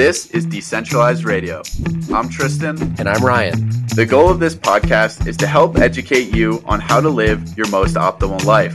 This is Decentralized Radio. I'm Tristan. And I'm Ryan. The goal of this podcast is to help educate you on how to live your most optimal life.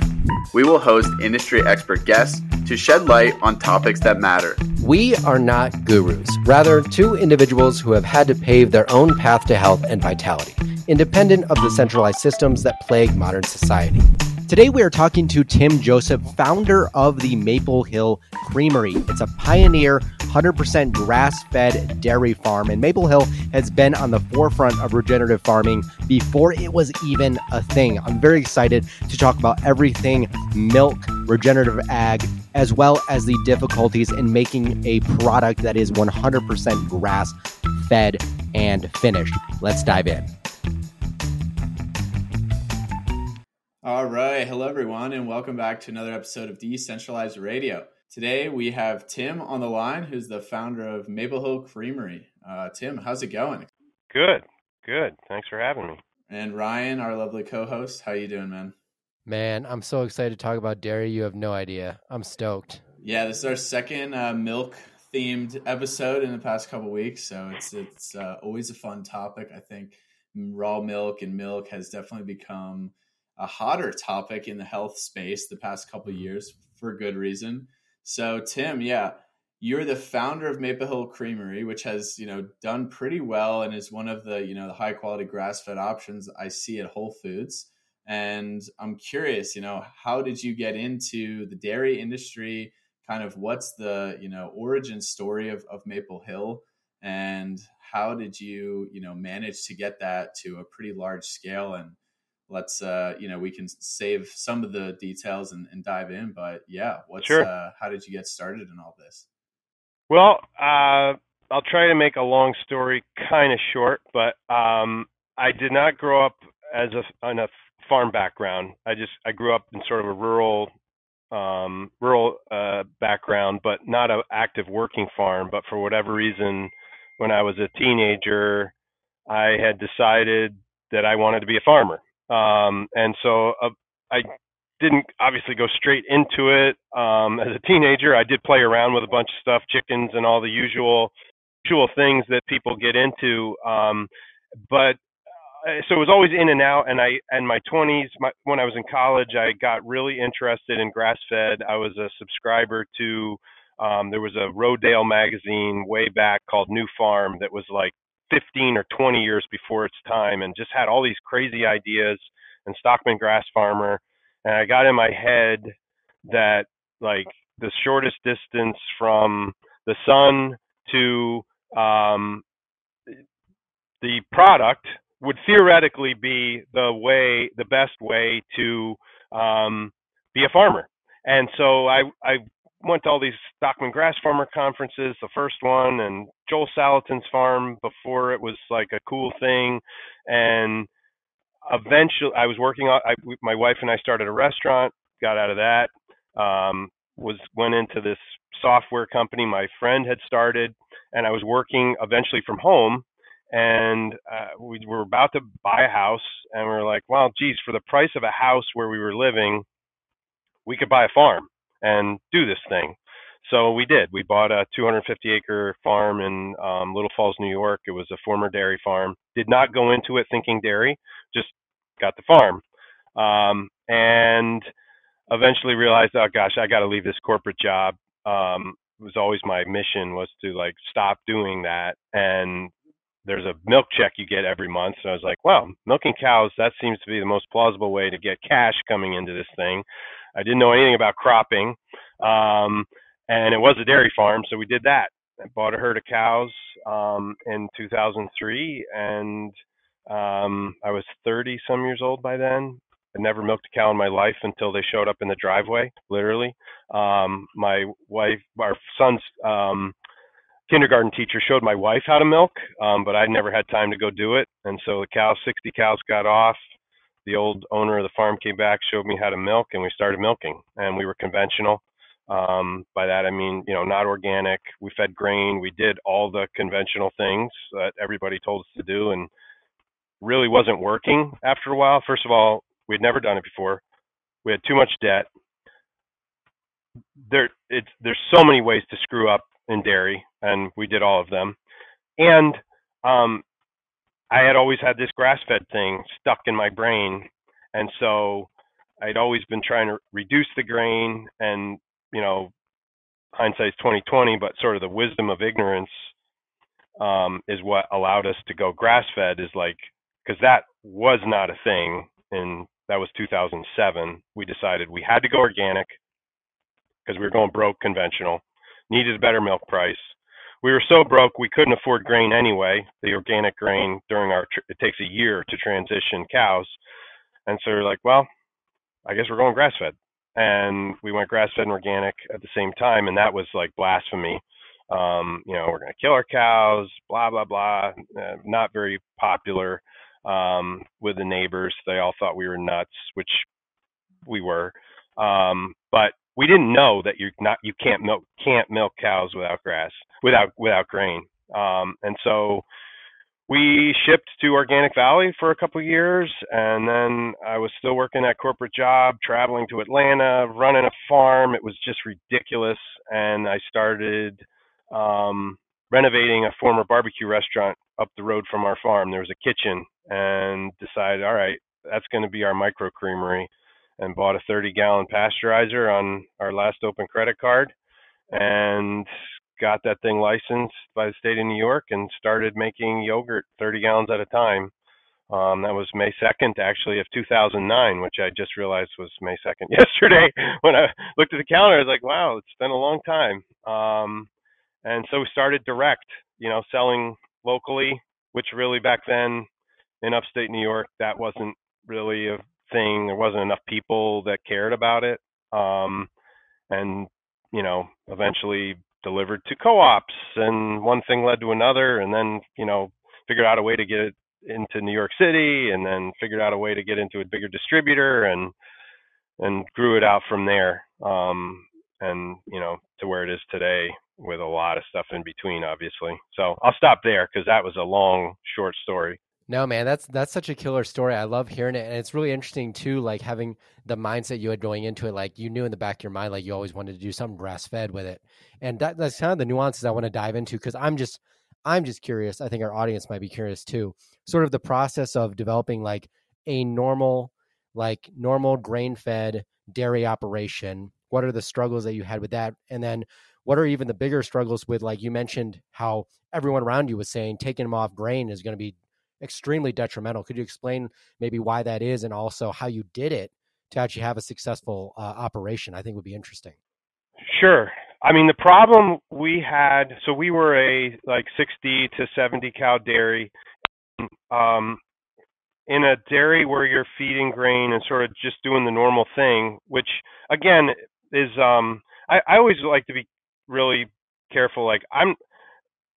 We will host industry expert guests to shed light on topics that matter. We are not gurus, rather, two individuals who have had to pave their own path to health and vitality, independent of the centralized systems that plague modern society. Today, we are talking to Tim Joseph, founder of the Maple Hill Creamery. It's a pioneer 100% grass fed dairy farm, and Maple Hill has been on the forefront of regenerative farming before it was even a thing. I'm very excited to talk about everything milk, regenerative ag, as well as the difficulties in making a product that is 100% grass fed and finished. Let's dive in. All right. Hello, everyone, and welcome back to another episode of Decentralized Radio. Today, we have Tim on the line, who's the founder of Maple Hill Creamery. Uh, Tim, how's it going? Good. Good. Thanks for having me. And Ryan, our lovely co-host, how you doing, man? Man, I'm so excited to talk about dairy. You have no idea. I'm stoked. Yeah, this is our second uh, milk themed episode in the past couple weeks, so it's it's uh, always a fun topic. I think raw milk and milk has definitely become a hotter topic in the health space the past couple mm-hmm. years for good reason. So Tim, yeah, you're the founder of Maple Hill Creamery, which has you know done pretty well and is one of the you know the high quality grass fed options I see at Whole Foods. And I'm curious, you know, how did you get into the dairy industry? Kind of what's the you know origin story of, of Maple Hill, and how did you you know manage to get that to a pretty large scale and let's uh you know we can save some of the details and, and dive in but yeah what's sure. uh how did you get started in all this? Well uh i'll try to make a long story kind of short but um i did not grow up as a on a farm background. I just i grew up in sort of a rural um rural uh background but not an active working farm. But for whatever reason when i was a teenager i had decided that i wanted to be a farmer um, and so uh, I didn't obviously go straight into it. Um, as a teenager, I did play around with a bunch of stuff, chickens and all the usual usual things that people get into. Um, but uh, so it was always in and out. And I and my 20s, my, when I was in college, I got really interested in grass fed. I was a subscriber to. Um, there was a Rodale magazine way back called New Farm that was like 15 or 20 years before its time and just had all these crazy ideas and Stockman Grass Farmer. And I got in my head that like the shortest distance from the sun to um, the product would theoretically be the way, the best way to um, be a farmer. And so I, I went to all these Stockman Grass Farmer conferences, the first one, and Joel Salatin's farm before it was like a cool thing. And eventually, I was working on. I, my wife and I started a restaurant. Got out of that. Um, was went into this software company my friend had started, and I was working eventually from home. And uh, we were about to buy a house, and we were like, "Well, geez, for the price of a house where we were living, we could buy a farm." and do this thing. So we did. We bought a 250 acre farm in um, Little Falls, New York. It was a former dairy farm. Did not go into it thinking dairy, just got the farm. Um, and eventually realized, oh gosh, I got to leave this corporate job. Um, it was always my mission was to like stop doing that. And there's a milk check you get every month. So I was like, well, milking cows, that seems to be the most plausible way to get cash coming into this thing. I didn't know anything about cropping, um, and it was a dairy farm, so we did that. I bought a herd of cows um, in 2003, and um, I was 30 some years old by then. I never milked a cow in my life until they showed up in the driveway, literally. Um, my wife, our son's um, kindergarten teacher showed my wife how to milk, um, but I never had time to go do it. And so the cows, 60 cows got off the old owner of the farm came back, showed me how to milk, and we started milking. And we were conventional. Um, by that I mean, you know, not organic. We fed grain. We did all the conventional things that everybody told us to do, and really wasn't working after a while. First of all, we had never done it before. We had too much debt. There, it's there's so many ways to screw up in dairy. and we did all of them. And um, I had always had this grass-fed thing stuck in my brain, and so I'd always been trying to reduce the grain. And you know, hindsight's 2020, but sort of the wisdom of ignorance um, is what allowed us to go grass-fed. Is like because that was not a thing in that was 2007. We decided we had to go organic because we were going broke conventional, needed a better milk price. We were so broke we couldn't afford grain anyway. The organic grain during our it takes a year to transition cows, and so we're like, well, I guess we're going grass fed, and we went grass fed and organic at the same time, and that was like blasphemy. Um, you know, we're going to kill our cows, blah blah blah. Uh, not very popular um, with the neighbors. They all thought we were nuts, which we were. Um, but we didn't know that you're not you can't milk can't milk cows without grass without without grain. Um, and so we shipped to Organic Valley for a couple years, and then I was still working that corporate job, traveling to Atlanta, running a farm. It was just ridiculous, and I started um, renovating a former barbecue restaurant up the road from our farm. There was a kitchen, and decided, all right, that's going to be our micro creamery and bought a 30 gallon pasteurizer on our last open credit card and got that thing licensed by the state of New York and started making yogurt 30 gallons at a time. Um, that was May 2nd, actually, of 2009, which I just realized was May 2nd yesterday. when I looked at the calendar, I was like, wow, it's been a long time. Um, and so we started direct, you know, selling locally, which really back then in upstate New York, that wasn't really a thing. There wasn't enough people that cared about it. Um, and, you know, eventually delivered to co-ops and one thing led to another and then, you know, figured out a way to get it into New York City and then figured out a way to get into a bigger distributor and and grew it out from there. Um, and, you know, to where it is today with a lot of stuff in between, obviously. So I'll stop there because that was a long, short story. No, man, that's that's such a killer story. I love hearing it, and it's really interesting too. Like having the mindset you had going into it, like you knew in the back of your mind, like you always wanted to do something grass fed with it, and that, that's kind of the nuances I want to dive into because I'm just I'm just curious. I think our audience might be curious too. Sort of the process of developing like a normal, like normal grain fed dairy operation. What are the struggles that you had with that, and then what are even the bigger struggles with like you mentioned how everyone around you was saying taking them off grain is going to be extremely detrimental. Could you explain maybe why that is and also how you did it to actually have a successful uh, operation? I think would be interesting. Sure. I mean, the problem we had, so we were a like 60 to 70 cow dairy. Um, in a dairy where you're feeding grain and sort of just doing the normal thing, which again is, um, I, I always like to be really careful. Like I'm,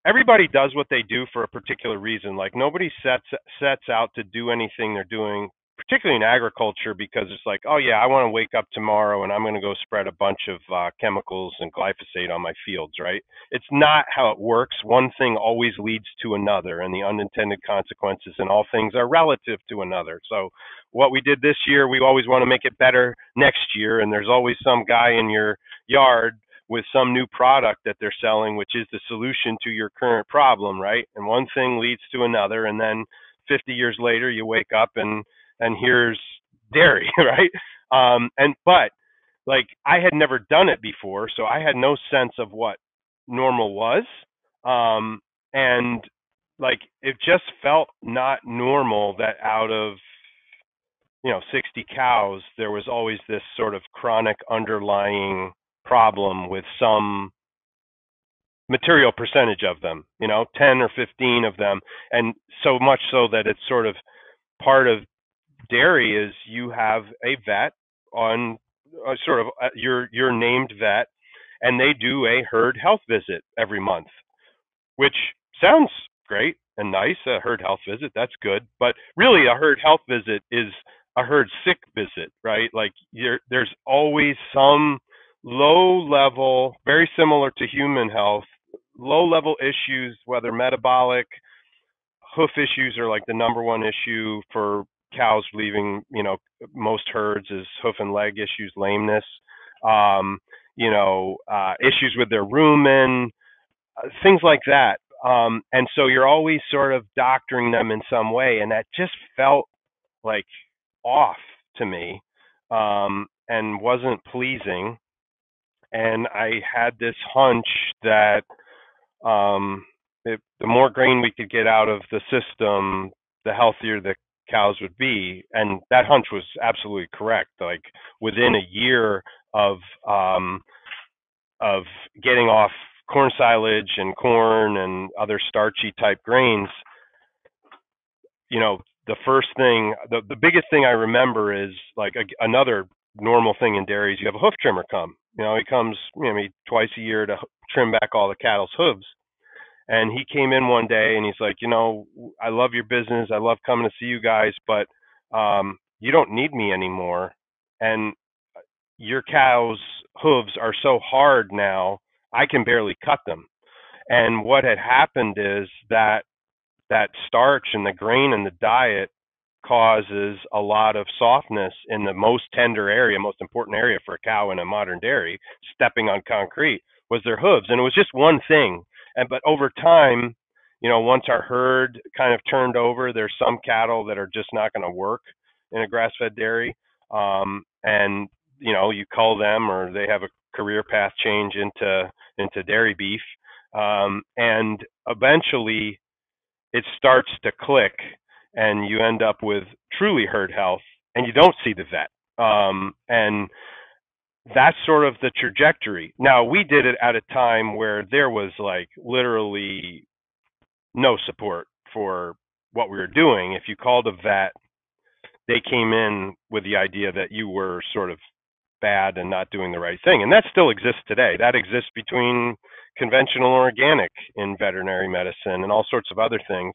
everybody does what they do for a particular reason. Like nobody sets sets out to do anything they're doing, particularly in agriculture, because it's like, oh yeah, I want to wake up tomorrow and I'm going to go spread a bunch of uh, chemicals and glyphosate on my fields, right? It's not how it works. One thing always leads to another, and the unintended consequences in all things are relative to another. So what we did this year, we always want to make it better next year, and there's always some guy in your yard with some new product that they're selling, which is the solution to your current problem, right? And one thing leads to another, and then 50 years later, you wake up and and here's dairy, right? Um, and but like I had never done it before, so I had no sense of what normal was, um, and like it just felt not normal that out of you know 60 cows there was always this sort of chronic underlying problem with some material percentage of them, you know, 10 or 15 of them. And so much so that it's sort of part of dairy is you have a vet on uh, sort of uh, your your named vet and they do a herd health visit every month which sounds great and nice a herd health visit that's good but really a herd health visit is a herd sick visit right like there's always some low level, very similar to human health, low level issues, whether metabolic, hoof issues are like the number one issue for cows leaving, you know, most herds is hoof and leg issues, lameness, um, you know, uh, issues with their rumen, uh, things like that. Um, and so you're always sort of doctoring them in some way, and that just felt like off to me um, and wasn't pleasing. And I had this hunch that um, it, the more grain we could get out of the system, the healthier the cows would be. And that hunch was absolutely correct. Like within a year of um, of getting off corn silage and corn and other starchy type grains, you know, the first thing, the, the biggest thing I remember is like a, another normal thing in dairy is you have a hoof trimmer come. You know, he comes you know, maybe twice a year to trim back all the cattle's hooves. And he came in one day and he's like, you know, I love your business. I love coming to see you guys, but um, you don't need me anymore. And your cow's hooves are so hard now, I can barely cut them. And what had happened is that that starch and the grain in the diet causes a lot of softness in the most tender area, most important area for a cow in a modern dairy, stepping on concrete, was their hooves. And it was just one thing. And but over time, you know, once our herd kind of turned over, there's some cattle that are just not going to work in a grass-fed dairy. Um, and you know, you call them or they have a career path change into into dairy beef. Um, and eventually it starts to click and you end up with truly herd health and you don't see the vet. Um, and that's sort of the trajectory. Now, we did it at a time where there was like literally no support for what we were doing. If you called a vet, they came in with the idea that you were sort of bad and not doing the right thing. And that still exists today. That exists between conventional and organic in veterinary medicine and all sorts of other things.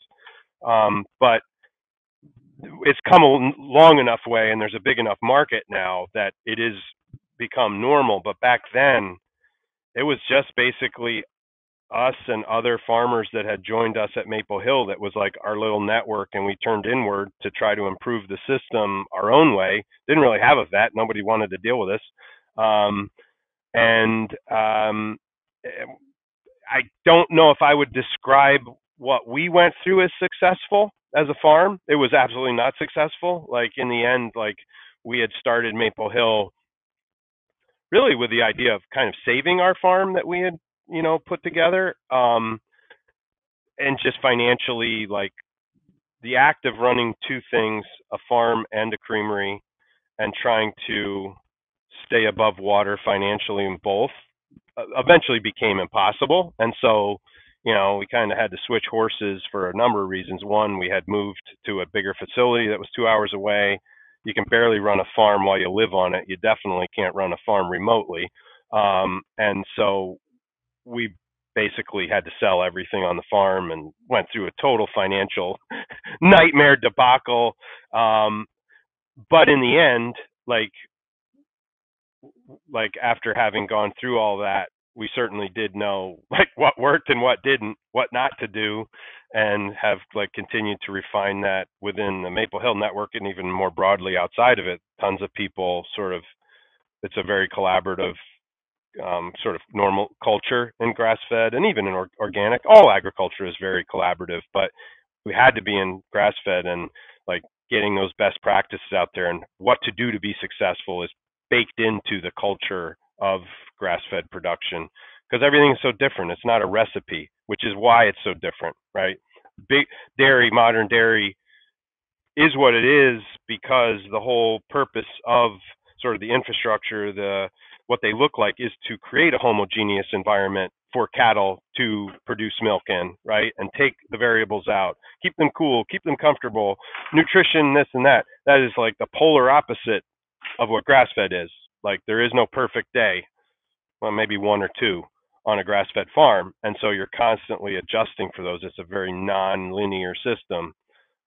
Um, but it's come a long enough way and there's a big enough market now that it is become normal. But back then, it was just basically us and other farmers that had joined us at Maple Hill that was like our little network and we turned inward to try to improve the system our own way. Didn't really have a vet. Nobody wanted to deal with us. Um, and um, I don't know if I would describe what we went through as successful as a farm. It was absolutely not successful. Like in the end, like we had started Maple Hill really with the idea of kind of saving our farm that we had you know put together um and just financially like the act of running two things a farm and a creamery and trying to stay above water financially in both uh, eventually became impossible and so you know we kind of had to switch horses for a number of reasons. One we had moved to a bigger facility that was 2 hours away. You can barely run a farm while you live on it. You definitely can't run a farm remotely. Um, and so we basically had to sell everything on the farm and went through a total financial nightmare debacle. Um, but in the end, like like after having gone through all that, we certainly did know like what worked and what didn't, what not to do, and have like continued to refine that within the Maple Hill network and even more broadly outside of it. Tons of people sort of it's a very collaborative um, sort of normal culture in grass fed and even in or- organic. All agriculture is very collaborative, but we had to be in grass fed and like getting those best practices out there and what to do to be successful is baked into the culture of grass fed production because everything is so different. It's not a recipe, which is why it's so different, right? Big dairy, modern dairy is what it is because the whole purpose of sort of the infrastructure, the what they look like is to create a homogeneous environment for cattle to produce milk in, right? And take the variables out, keep them cool, keep them comfortable, nutrition, this and that. That is like the polar opposite of what grass fed is. Like there is no perfect day, well, maybe one or two on a grass fed farm. And so you're constantly adjusting for those. It's a very non linear system.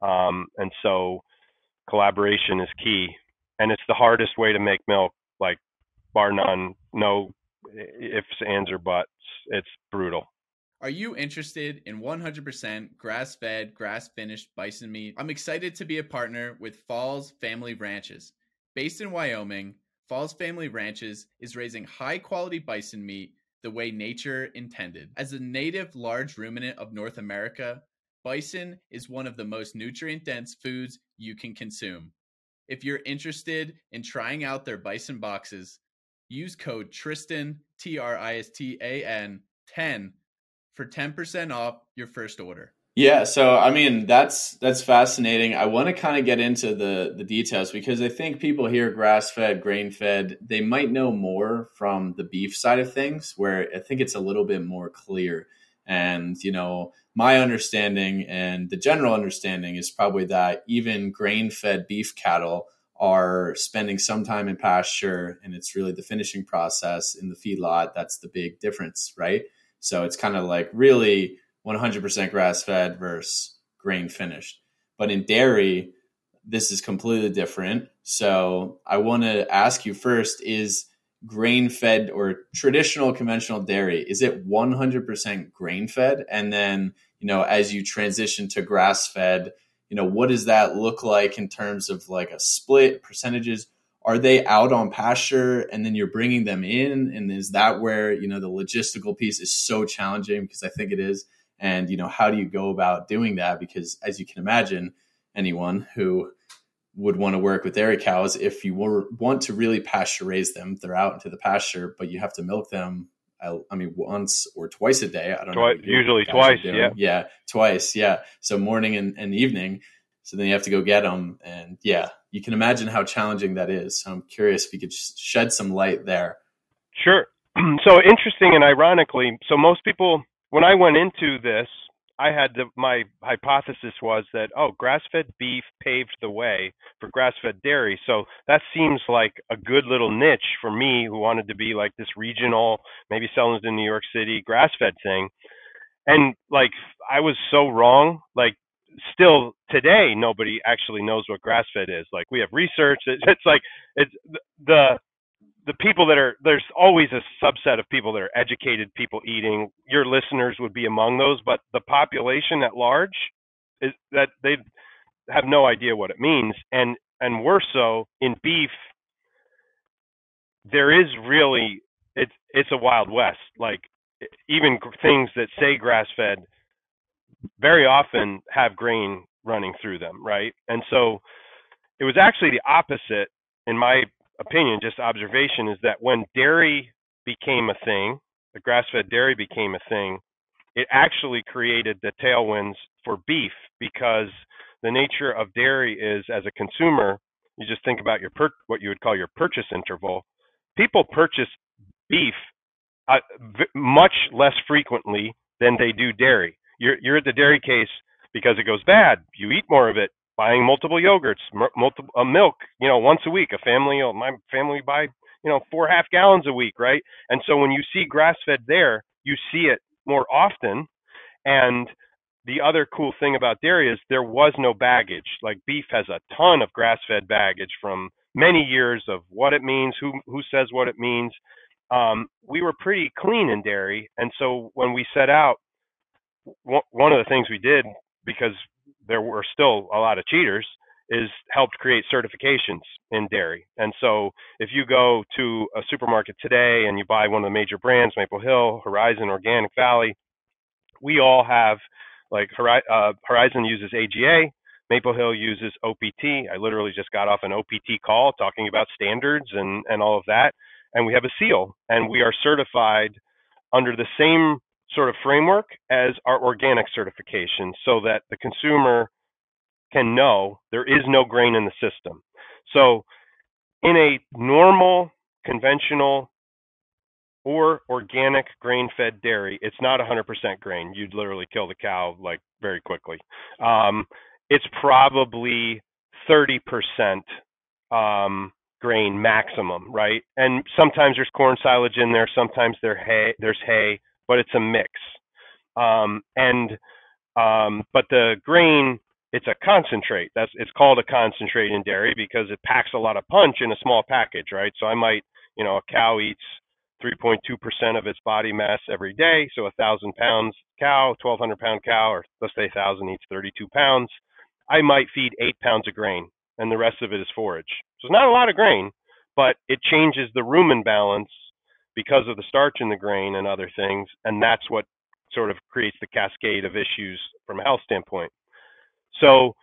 Um, and so collaboration is key. And it's the hardest way to make milk. Like bar none, no ifs, ands, or buts. It's brutal. Are you interested in 100% grass fed, grass finished bison meat? I'm excited to be a partner with Falls Family Ranches. Based in Wyoming, Falls Family Ranches is raising high quality bison meat the way nature intended. As a native large ruminant of North America, bison is one of the most nutrient dense foods you can consume. If you're interested in trying out their bison boxes, use code Tristan, T R I S T A N, 10 for 10% off your first order. Yeah, so I mean that's that's fascinating. I want to kind of get into the the details because I think people hear grass fed, grain fed, they might know more from the beef side of things, where I think it's a little bit more clear. And you know, my understanding and the general understanding is probably that even grain fed beef cattle are spending some time in pasture, and it's really the finishing process in the feedlot that's the big difference, right? So it's kind of like really 100% grass fed versus grain finished. But in dairy, this is completely different. So I want to ask you first is grain fed or traditional conventional dairy is it 100% grain fed? And then you know as you transition to grass fed you know what does that look like in terms of like a split percentages? Are they out on pasture and then you're bringing them in? And is that where you know the logistical piece is so challenging? Because i think it is and you know how do you go about doing that? Because as you can imagine anyone who would want to work with dairy cows if you were, want to really pasture raise them they're out into the pasture but you have to milk them I, I mean once or twice a day i don't twice, know usually twice yeah. Yeah twice yeah. So morning and, and evening so then you have to go get them and yeah you can imagine how challenging that is. So i'm curious if you could shed some light there. Sure. So interesting and ironically so most people when I went into this, I had the, my hypothesis was that oh, grass-fed beef paved the way for grass-fed dairy. So that seems like a good little niche for me, who wanted to be like this regional, maybe selling in New York City grass-fed thing. And like I was so wrong. Like still today, nobody actually knows what grass-fed is. Like we have research. It's like it's the the people that are there's always a subset of people that are educated people eating. Your listeners would be among those but the population at large is that they have no idea what it means. And and worse so in beef there is really it's it's a wild west. Like even things that say grass fed very often have grain running through them right? And so it was actually the opposite in my opinion, just observation, is that when dairy became a thing, the grass-fed dairy became a thing, it actually created the tailwinds for beef because the nature of dairy is as a consumer, you just think about your per- what you would call your purchase interval. People purchase beef uh, v- much less frequently than they do dairy. You're you're at the dairy case because it goes bad. You eat more of it buying multiple yogurts, multiple uh, milk, you know, once a week. A family, my family buy, you know, four half gallons a week, right? And so when you see grass fed there, you see it more often. And the other cool thing about dairy is there was no baggage. Like beef has a ton of grass fed baggage from many years of what it means, who who says what it means. Um, we were pretty clean in dairy, and so when we set out, one of the things we did because there were still a lot of cheaters is helped create certifications in dairy. And so if you go to a supermarket today and you buy one of the major brands, Maple Hill, Horizon, Organic Valley, we all have like uh, Horizon uses AGA, Maple Hill uses OPT. I literally just got off an OPT call talking about standards and, and all of that. And we have a seal and we are certified under the same sort of framework as our organic certification so that the consumer can know there is no grain in the system. So, in a normal, conventional, or organic grain fed dairy, it's not 100% grain. You'd literally kill the cow like very quickly. Um, it's probably 30% um, grain maximum, right? And sometimes there's corn silage in there, sometimes there hay, there's hay, but it's a mix. Um, and um, but the grain, it's a concentrate. That's it's called a concentrate in dairy because it packs a lot of punch in a small package, right? So I might, you know, a cow eats 3.2% of its body mass every day. So a thousand pounds cow, 1,200 pound cow, or let's say a thousand eats 32 pounds. I might feed eight pounds of grain, and the rest of it is forage. So it's not a lot of grain, but it changes the rumen balance because of the starch in the grain and other things, and that's what sort of creates the cascade of issues from a health standpoint. So,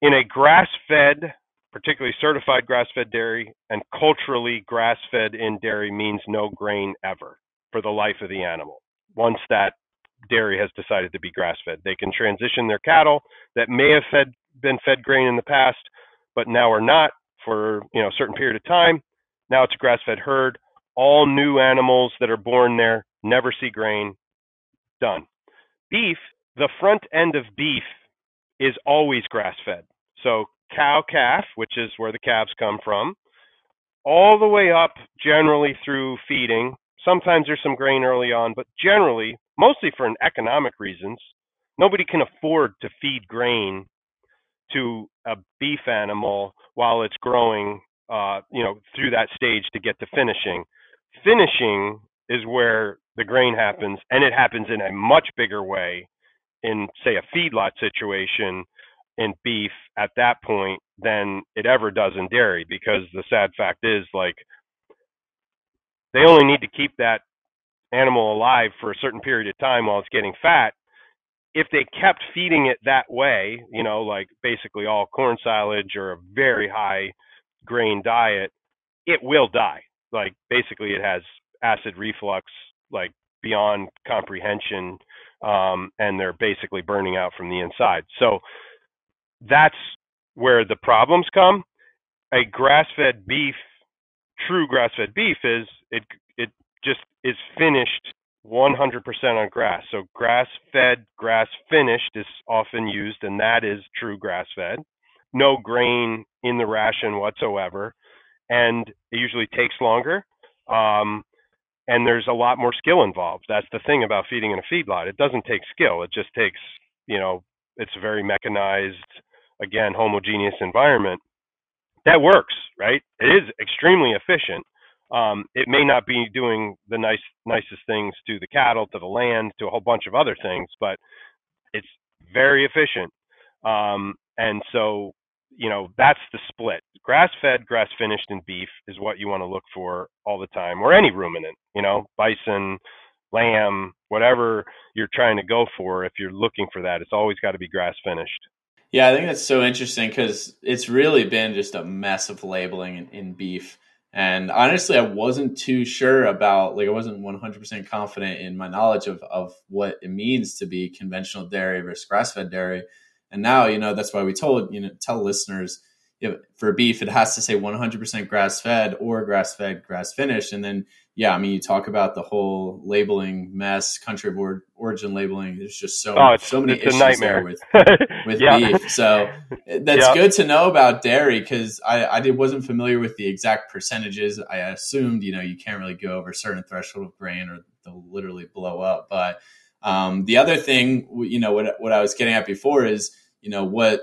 in a grass-fed, particularly certified grass-fed dairy, and culturally grass-fed in dairy means no grain ever for the life of the animal. Once that dairy has decided to be grass-fed, they can transition their cattle that may have fed been fed grain in the past, but now are not for you know a certain period of time. Now it's a grass-fed herd. All new animals that are born there never see grain. Done. Beef, the front end of beef is always grass-fed. So cow calf, which is where the calves come from, all the way up generally through feeding. Sometimes there's some grain early on, but generally, mostly for an economic reasons, nobody can afford to feed grain to a beef animal while it's growing, uh, you know, through that stage to get to finishing. Finishing is where the grain happens, and it happens in a much bigger way in, say, a feedlot situation in beef at that point than it ever does in dairy because the sad fact is like they only need to keep that animal alive for a certain period of time while it's getting fat if they kept feeding it that way, you know, like basically all corn silage or a very high grain diet, it will die. Like basically it has acid reflux like beyond comprehension um, and they're basically burning out from the inside. So that's where the problems come. A grass-fed beef, true grass-fed beef is it it just is finished 100% on grass. So grass fed, grass finished is often used, and that is true grass fed. No grain in the ration whatsoever, and it usually takes longer. Um, and there's a lot more skill involved. That's the thing about feeding in a feedlot. It doesn't take skill. It just takes, you know, it's a very mechanized, again, homogeneous environment. That works, right? It is extremely efficient um, it may not be doing the nice nicest things to the cattle, to the land, to a whole bunch of other things, but it's very efficient. Um, and so, you know, that's the split. Grass fed, grass finished, and beef is what you want to look for all the time, or any ruminant, you know, bison, lamb, whatever you're trying to go for. If you're looking for that, it's always got to be grass finished. Yeah, I think that's so interesting because it's really been just a mess of labeling in, in beef. And honestly, I wasn't too sure about, like, I wasn't 100% confident in my knowledge of, of what it means to be conventional dairy versus grass fed dairy. And now, you know, that's why we told, you know, tell listeners if, for beef, it has to say 100% grass fed or grass fed, grass finished. And then yeah, I mean, you talk about the whole labeling mess, country of or- origin labeling. There's just so oh, so many issues there with with beef. So that's yeah. good to know about dairy because I I wasn't familiar with the exact percentages. I assumed you know you can't really go over a certain threshold of grain or they'll literally blow up. But um, the other thing, you know, what what I was getting at before is you know what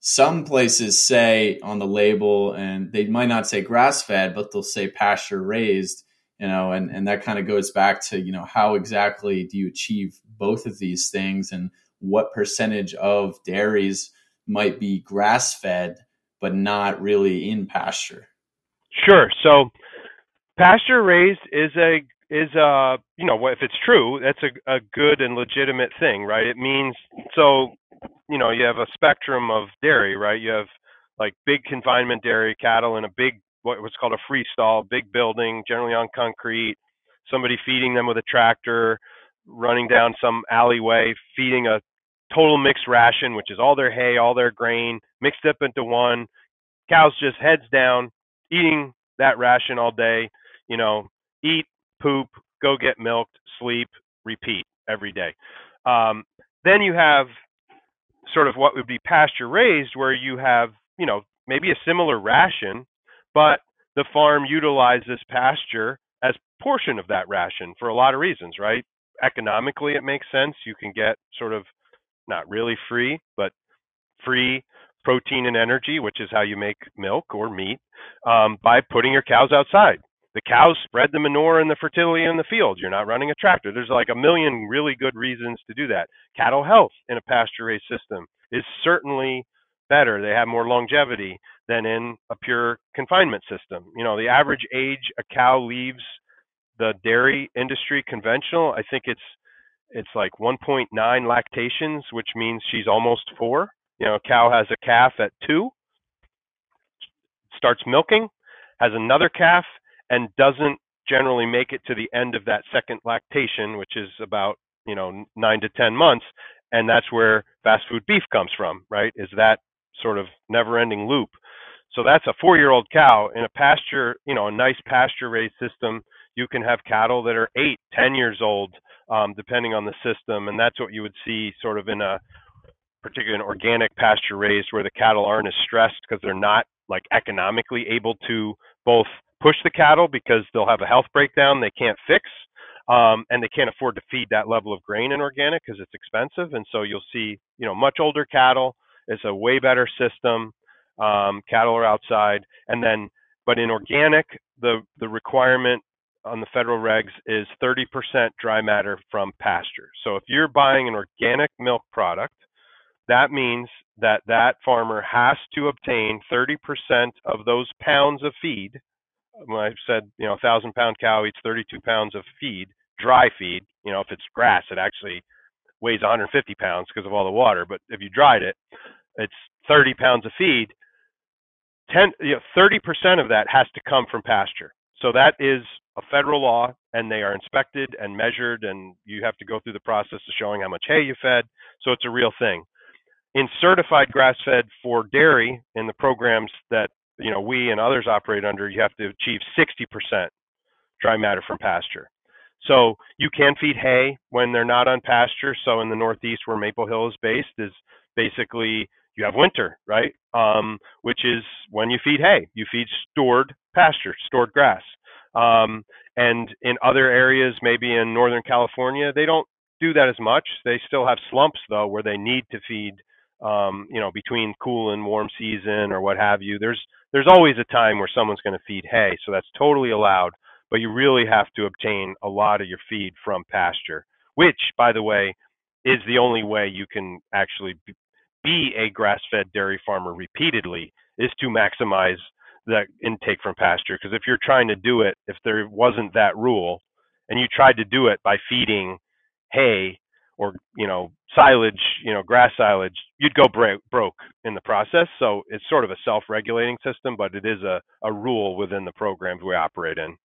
some places say on the label, and they might not say grass fed, but they'll say pasture raised you know and and that kind of goes back to you know how exactly do you achieve both of these things and what percentage of dairies might be grass fed but not really in pasture? Sure. So pasture raised is a is a you know if it's true that's a, a good and legitimate thing right? It means so you know you have a spectrum of dairy right you have like big confinement dairy cattle in a big what was called a free stall, big building, generally on concrete, somebody feeding them with a tractor, running down some alleyway, feeding a total mixed ration, which is all their hay, all their grain, mixed up into one. Cows just heads down, eating that ration all day, you know, eat, poop, go get milked, sleep, repeat every day. Um, then you have sort of what would be pasture raised, where you have, you know, maybe a similar ration, but the farm utilizes pasture as portion of that ration for a lot of reasons, right? Economically, it makes sense. You can get sort of not really free, but free protein and energy, which is how you make milk or meat, um, by putting your cows outside. The cows spread the manure and the fertility in the field. You're not running a tractor. There's like a million really good reasons to do that. Cattle health in a pasture raised system is certainly better. They have more longevity than in a pure confinement system. You know, the average age a cow leaves the dairy industry conventional, I think it's it's like 1.9 lactations, which means she's almost four. You know, a cow has a calf at two, starts milking, has another calf, and doesn't generally make it to the end of that second lactation, which is about you know nine to ten months, and that's where fast food beef comes from, right? Is that sort of never-ending loop. So that's a four-year-old cow in a pasture, you know, a nice pasture-raised system. You can have cattle that are eight, ten years old, um, depending on the system, and that's what you would see sort of in a particularly an organic pasture raised where the cattle aren't as stressed because they're not like economically able to both push the cattle because they'll have a health breakdown they can't fix um, and they can't afford to feed that level of grain in organic because it's expensive and so you'll see you know much older cattle it's a way better system um, cattle are outside and then but in organic the the requirement on the federal regs is 30% dry matter from pasture so if you're buying an organic milk product that means that that farmer has to obtain 30% of those pounds of feed. When I said, you know, a thousand pound cow eats 32 pounds of feed, dry feed. You know, if it's grass, it actually weighs 150 pounds because of all the water. But if you dried it, it's 30 pounds of feed. 10, you know, 30% of that has to come from pasture. So that is a federal law, and they are inspected and measured, and you have to go through the process of showing how much hay you fed. So it's a real thing in certified grass fed for dairy in the programs that you know we and others operate under you have to achieve 60% dry matter from pasture. So you can feed hay when they're not on pasture. So in the northeast where maple hill is based is basically you have winter right? Um, which is when you feed hay. You feed stored pasture stored grass. Um, and in other areas maybe in northern california they don't do that as much. They still have slumps though where they need to feed um, you know, between cool and warm season or what have you. There's there's always a time where someone's going to feed hay, so that's totally allowed. But you really have to obtain a lot of your feed from pasture, which, by the way, is the only way you can actually be a grass-fed dairy farmer repeatedly is to maximize that intake from pasture. Because if you're trying to do it, if there wasn't that rule, and you tried to do it by feeding hay or you know silage, you know grass silage, you'd go broke in the process. So it's sort of a self-regulating system, but it is a, a rule within the programs we operate in.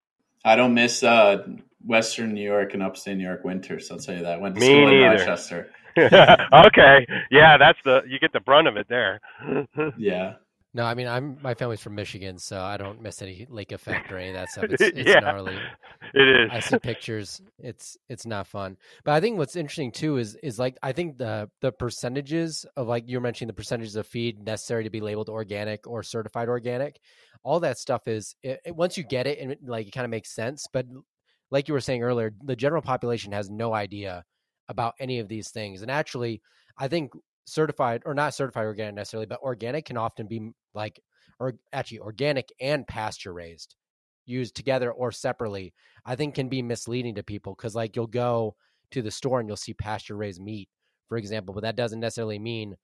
I don't miss uh, Western New York and Upstate New York winters. I'll tell you that. Went to Me school neither. in Rochester. okay, yeah, that's the you get the brunt of it there. yeah. No, I mean I'm my family's from Michigan, so I don't miss any lake effect or any of that stuff. It's, it's Yeah. gnarly. It is. I see pictures. It's it's not fun. But I think what's interesting too is is like I think the the percentages of like you were mentioning the percentages of feed necessary to be labeled organic or certified organic. All that stuff is it, it- once you get it and it, like it kind of makes sense. But like you were saying earlier, the general population has no idea about any of these things. And actually, I think certified or not certified organic necessarily, but organic can often be like or actually organic and pasture raised used together or separately i think can be misleading to people because like you'll go to the store and you'll see pasture raised meat for example but that doesn't necessarily mean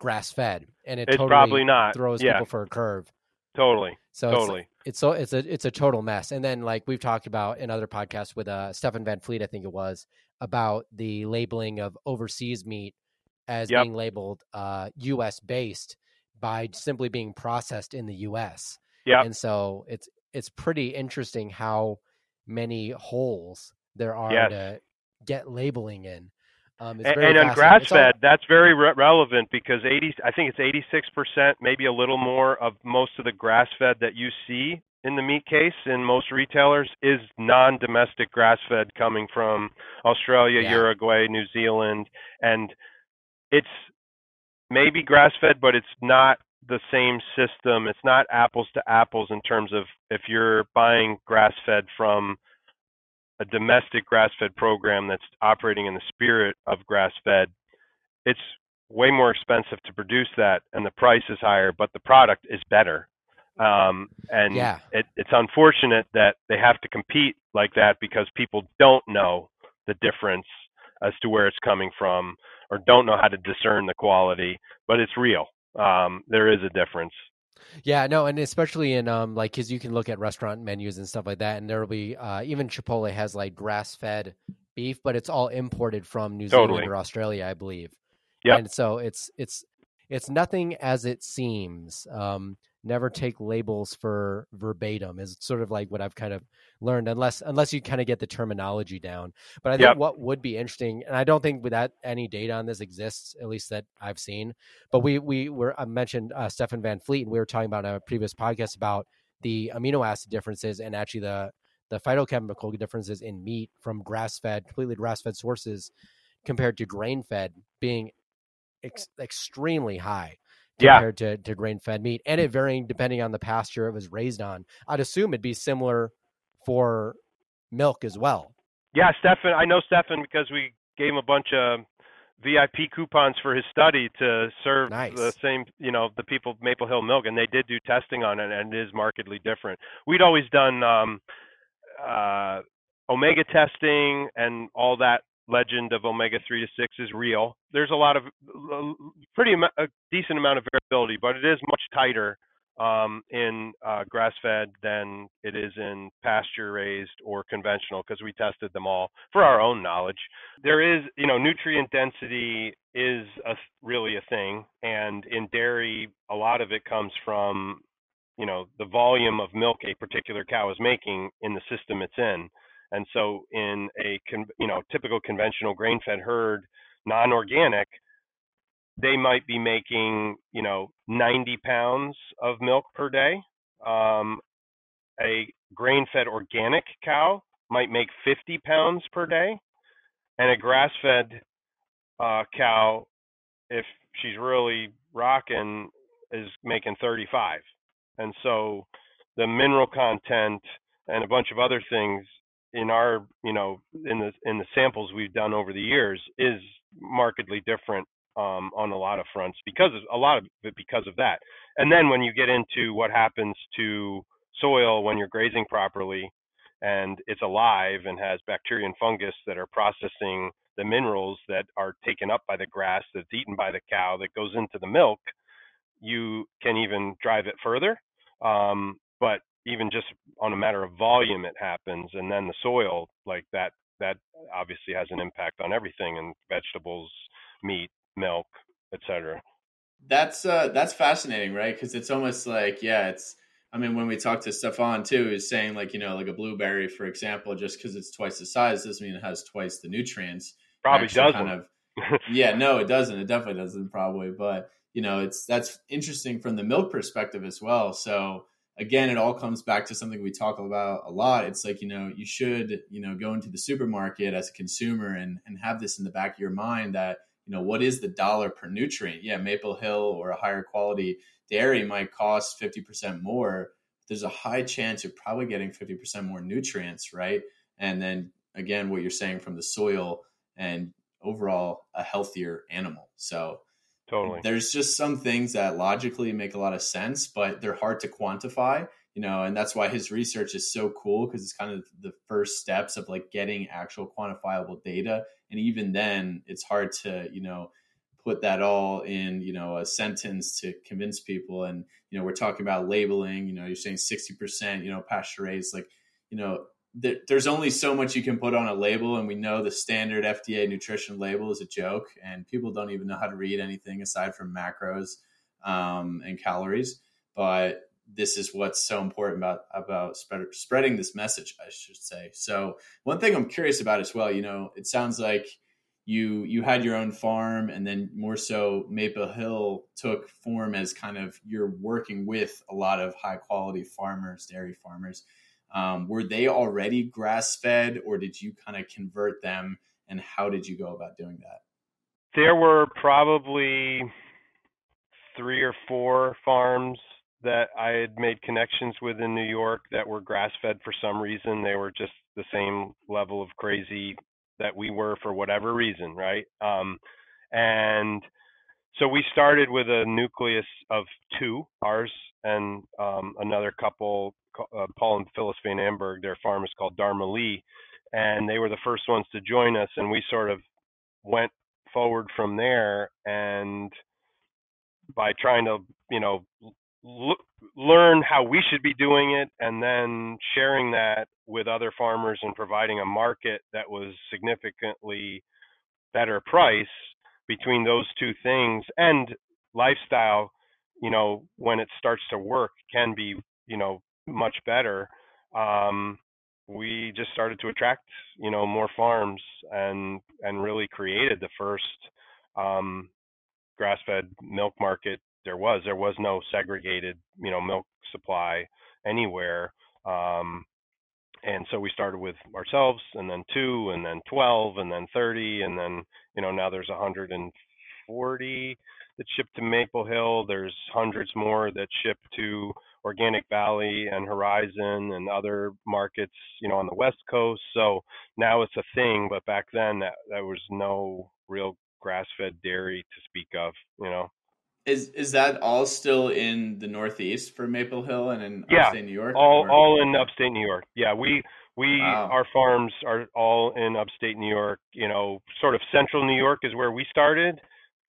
grass fed and it It's totally probably not. throws Yeah. people for a curve Totally. so it's, Totally. it's so it's a it's a total mess. And then like we've talked about in other podcasts with uh Stephan van Vliet, I think it was, about the labeling of overseas meat as Yep. being labeled uh US based by simply being processed in the US. Yep. And so it's it's pretty interesting how many holes there are Yes. to get labeling in. Um, it's And, very and on grass It's all- fed, that's very re- relevant because 80, I think it's 86%, maybe a little more of most of the grass fed that you see in the meat case in most retailers is non-domestic grass fed coming from Australia, Yeah. Uruguay, New Zealand, and it's maybe grass fed, but it's not the same system. It's not apples to apples in terms of if you're buying grass fed from a domestic grass fed program that's operating in the spirit of grass fed, it's way more expensive to produce that and the price is higher, but the product is better. Um, and Yeah. it, it's unfortunate that they have to compete like that because people don't know the difference as to where it's coming from or don't know how to discern the quality, but it's real. Um, there is a difference. Yeah, no, and especially in um like because you can look at restaurant menus and stuff like that, and there will be uh, even Chipotle has like grass fed beef, but it's all imported from New Totally. Zealand or Australia, I believe. Yeah. And so it's it's it's nothing as it seems. Um, never take labels for verbatim is sort of like what I've kind of learned, unless unless you kind of get the terminology down. But I think Yep. what would be interesting, and I don't think without any data on this exists, at least that I've seen. But we we were I mentioned uh, Stephan van Vliet, and we were talking about in a previous podcast about the amino acid differences and actually the the phytochemical differences in meat from grass fed, completely grass fed sources compared to grain fed being ex- extremely high Yeah. compared to, to grain fed meat and it varying depending on the pasture it was raised on. I'd assume it'd be similar for milk as well. Yeah, Stephan. I know Stephan because we gave him a bunch of VIP coupons for his study to serve Nice. the same, you know, the people Maple Hill Milk, and they did do testing on it, and it is markedly different. We'd always done um, uh, omega testing, and all that legend of omega three to six is real. There's a lot of pretty a decent amount of variability, but it is much tighter um, in uh, grass-fed than it is in pasture-raised or conventional because we tested them all for our own knowledge. There is, you know, nutrient density is a, really a thing, and in dairy, a lot of it comes from, you know, the volume of milk a particular cow is making in the system it's in. And so, in a you know typical conventional grain-fed herd, non-organic, they might be making you know 90 pounds of milk per day. Um, a grain-fed organic cow might make 50 pounds per day, and a grass-fed uh, cow, if she's really rocking, is making 35. And so, the mineral content and a bunch of other things in our you know in the in the samples we've done over the years is markedly different um, on a lot of fronts because of a lot of it because of that. And then when you get into what happens to soil when you're grazing properly and it's alive and has bacteria and fungus that are processing the minerals that are taken up by the grass that's eaten by the cow that goes into the milk, you can even drive it further. Um, but even just on a matter of volume it happens and then the soil like that that obviously has an impact on everything and vegetables meat milk etc That's uh that's fascinating, right? Because it's almost like yeah, it's. I mean, when we talk to Stephan too, is saying like you know like a blueberry, for example, just because it's twice the size doesn't mean it has twice the nutrients. probably doesn't Kind of, yeah, no, it doesn't. It definitely doesn't, probably. But you know, it's that's interesting from the milk perspective as well. So again, it all comes back to something we talk about a lot. It's like you know, you should you know go into the supermarket as a consumer and and have this in the back of your mind that you know what is the dollar per nutrient? Yeah maple hill or a higher quality dairy might cost 50% more. There's a high chance you're probably getting 50% more nutrients right? And then again what you're saying from the soil and overall a healthier animal. So totally. There's just some things that logically make a lot of sense but they're hard to quantify you know and that's why his research is so cool because it's kind of the first steps of like getting actual quantifiable data and even then it's hard to you know put that all in you know a sentence to convince people and you know we're talking about labeling you know you're saying 60% you know pasture raised like you know there, there's only so much you can put on a label and we know the standard fda nutrition label is a joke and people don't even know how to read anything aside from macros um, and calories. But this is what's so important about about spread, spreading this message i should say. So one thing i'm curious about as well you know it sounds like you you had your own farm and then more so maple hill took form as kind of you're working with a lot of high quality farmers dairy farmers um, were they already grass fed or did you kind of convert them and how did you go about doing that there were probably three or four farms that I had made connections with in New York that were grass fed for some reason. They were just the same level of crazy that we were for whatever reason, right? Um, and so we started with a nucleus of two, ours and um, another couple, uh, Paul and Phyllis Van Amburgh. Their farm is called Dharma Lea, and they were the first ones to join us. And we sort of went forward from there. And by trying to, you know, look, learn how we should be doing it and then sharing that with other farmers and providing a market that was significantly better price between those two things and lifestyle you know when it starts to work can be you know much better um, we just started to attract you know more farms and and really created the first um, grass-fed milk market there was. There was no segregated you know milk supply anywhere um, and so we started with ourselves and then two and then 12 and then 30 and then you know now there's 140 that ship to maple hill. There's hundreds more that ship to organic valley and horizon and other markets you know on the west coast so now it's a thing but back then that, there was no real grass fed dairy to speak of you know is is that all still in the Northeast for Maple Hill and in yeah, upstate New York? All or? all in upstate New York. Yeah, we we wow. our farms are all in upstate New York. You know, sort of central New York is where we started,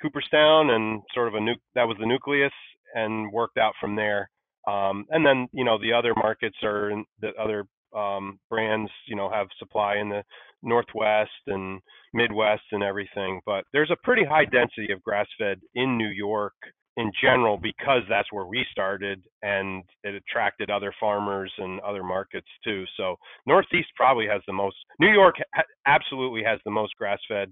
Cooperstown, and sort of a nu- that was the nucleus, and worked out from there. Um, and then you know the other markets are in the other um, brands. You know have supply in the Northwest and Midwest and everything. But there's a pretty high density of grass fed in New York in general because that's where we started and it attracted other farmers and other markets too. So Northeast probably has the most. New York ha- absolutely has the most grass fed.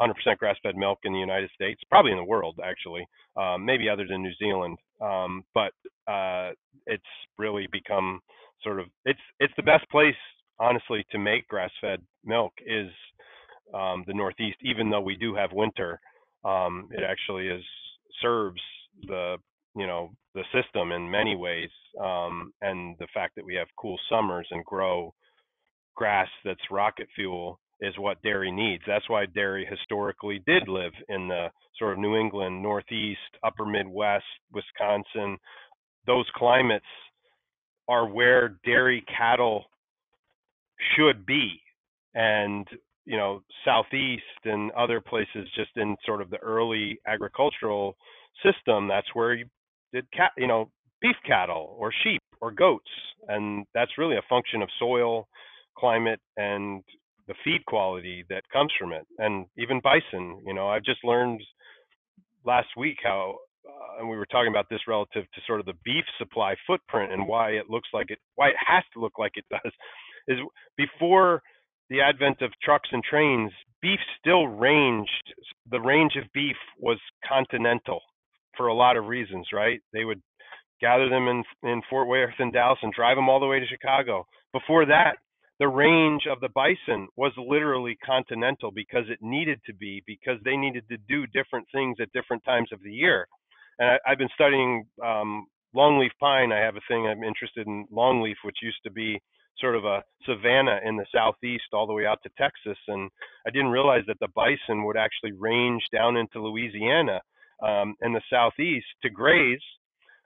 100% grass-fed milk in the United States, probably in the world, actually, um, maybe other than New Zealand. Um, but uh, it's really become sort of it's it's the best place honestly to make grass-fed milk is um, the Northeast. Even though we do have winter, um, it actually is serves the you know the system in many ways, um, and the fact that we have cool summers and grow grass that's rocket fuel is what dairy needs. That's why dairy historically did live in the sort of New England, Northeast, Upper Midwest, Wisconsin. Those climates are where dairy cattle should be and you know southeast and other places just in sort of the early agricultural system that's where you did cat you know beef cattle or sheep or goats and that's really a function of soil climate and the feed quality that comes from it and even bison you know i've just learned last week how uh, and we were talking about this relative to sort of the beef supply footprint and why it looks like it why it has to look like it does is before the advent of trucks and trains, beef still ranged. The range of beef was continental for a lot of reasons, right? They would gather them in in Fort Worth and Dallas and drive them all the way to Chicago. Before that, the range of the bison was literally continental because it needed to be because they needed to do different things at different times of the year. And I, have been studying um, longleaf pine. I have a thing I'm interested in longleaf, which used to be sort of a savanna in the southeast all the way out to Texas. And I didn't realize that the bison would actually range down into Louisiana um, and the southeast to graze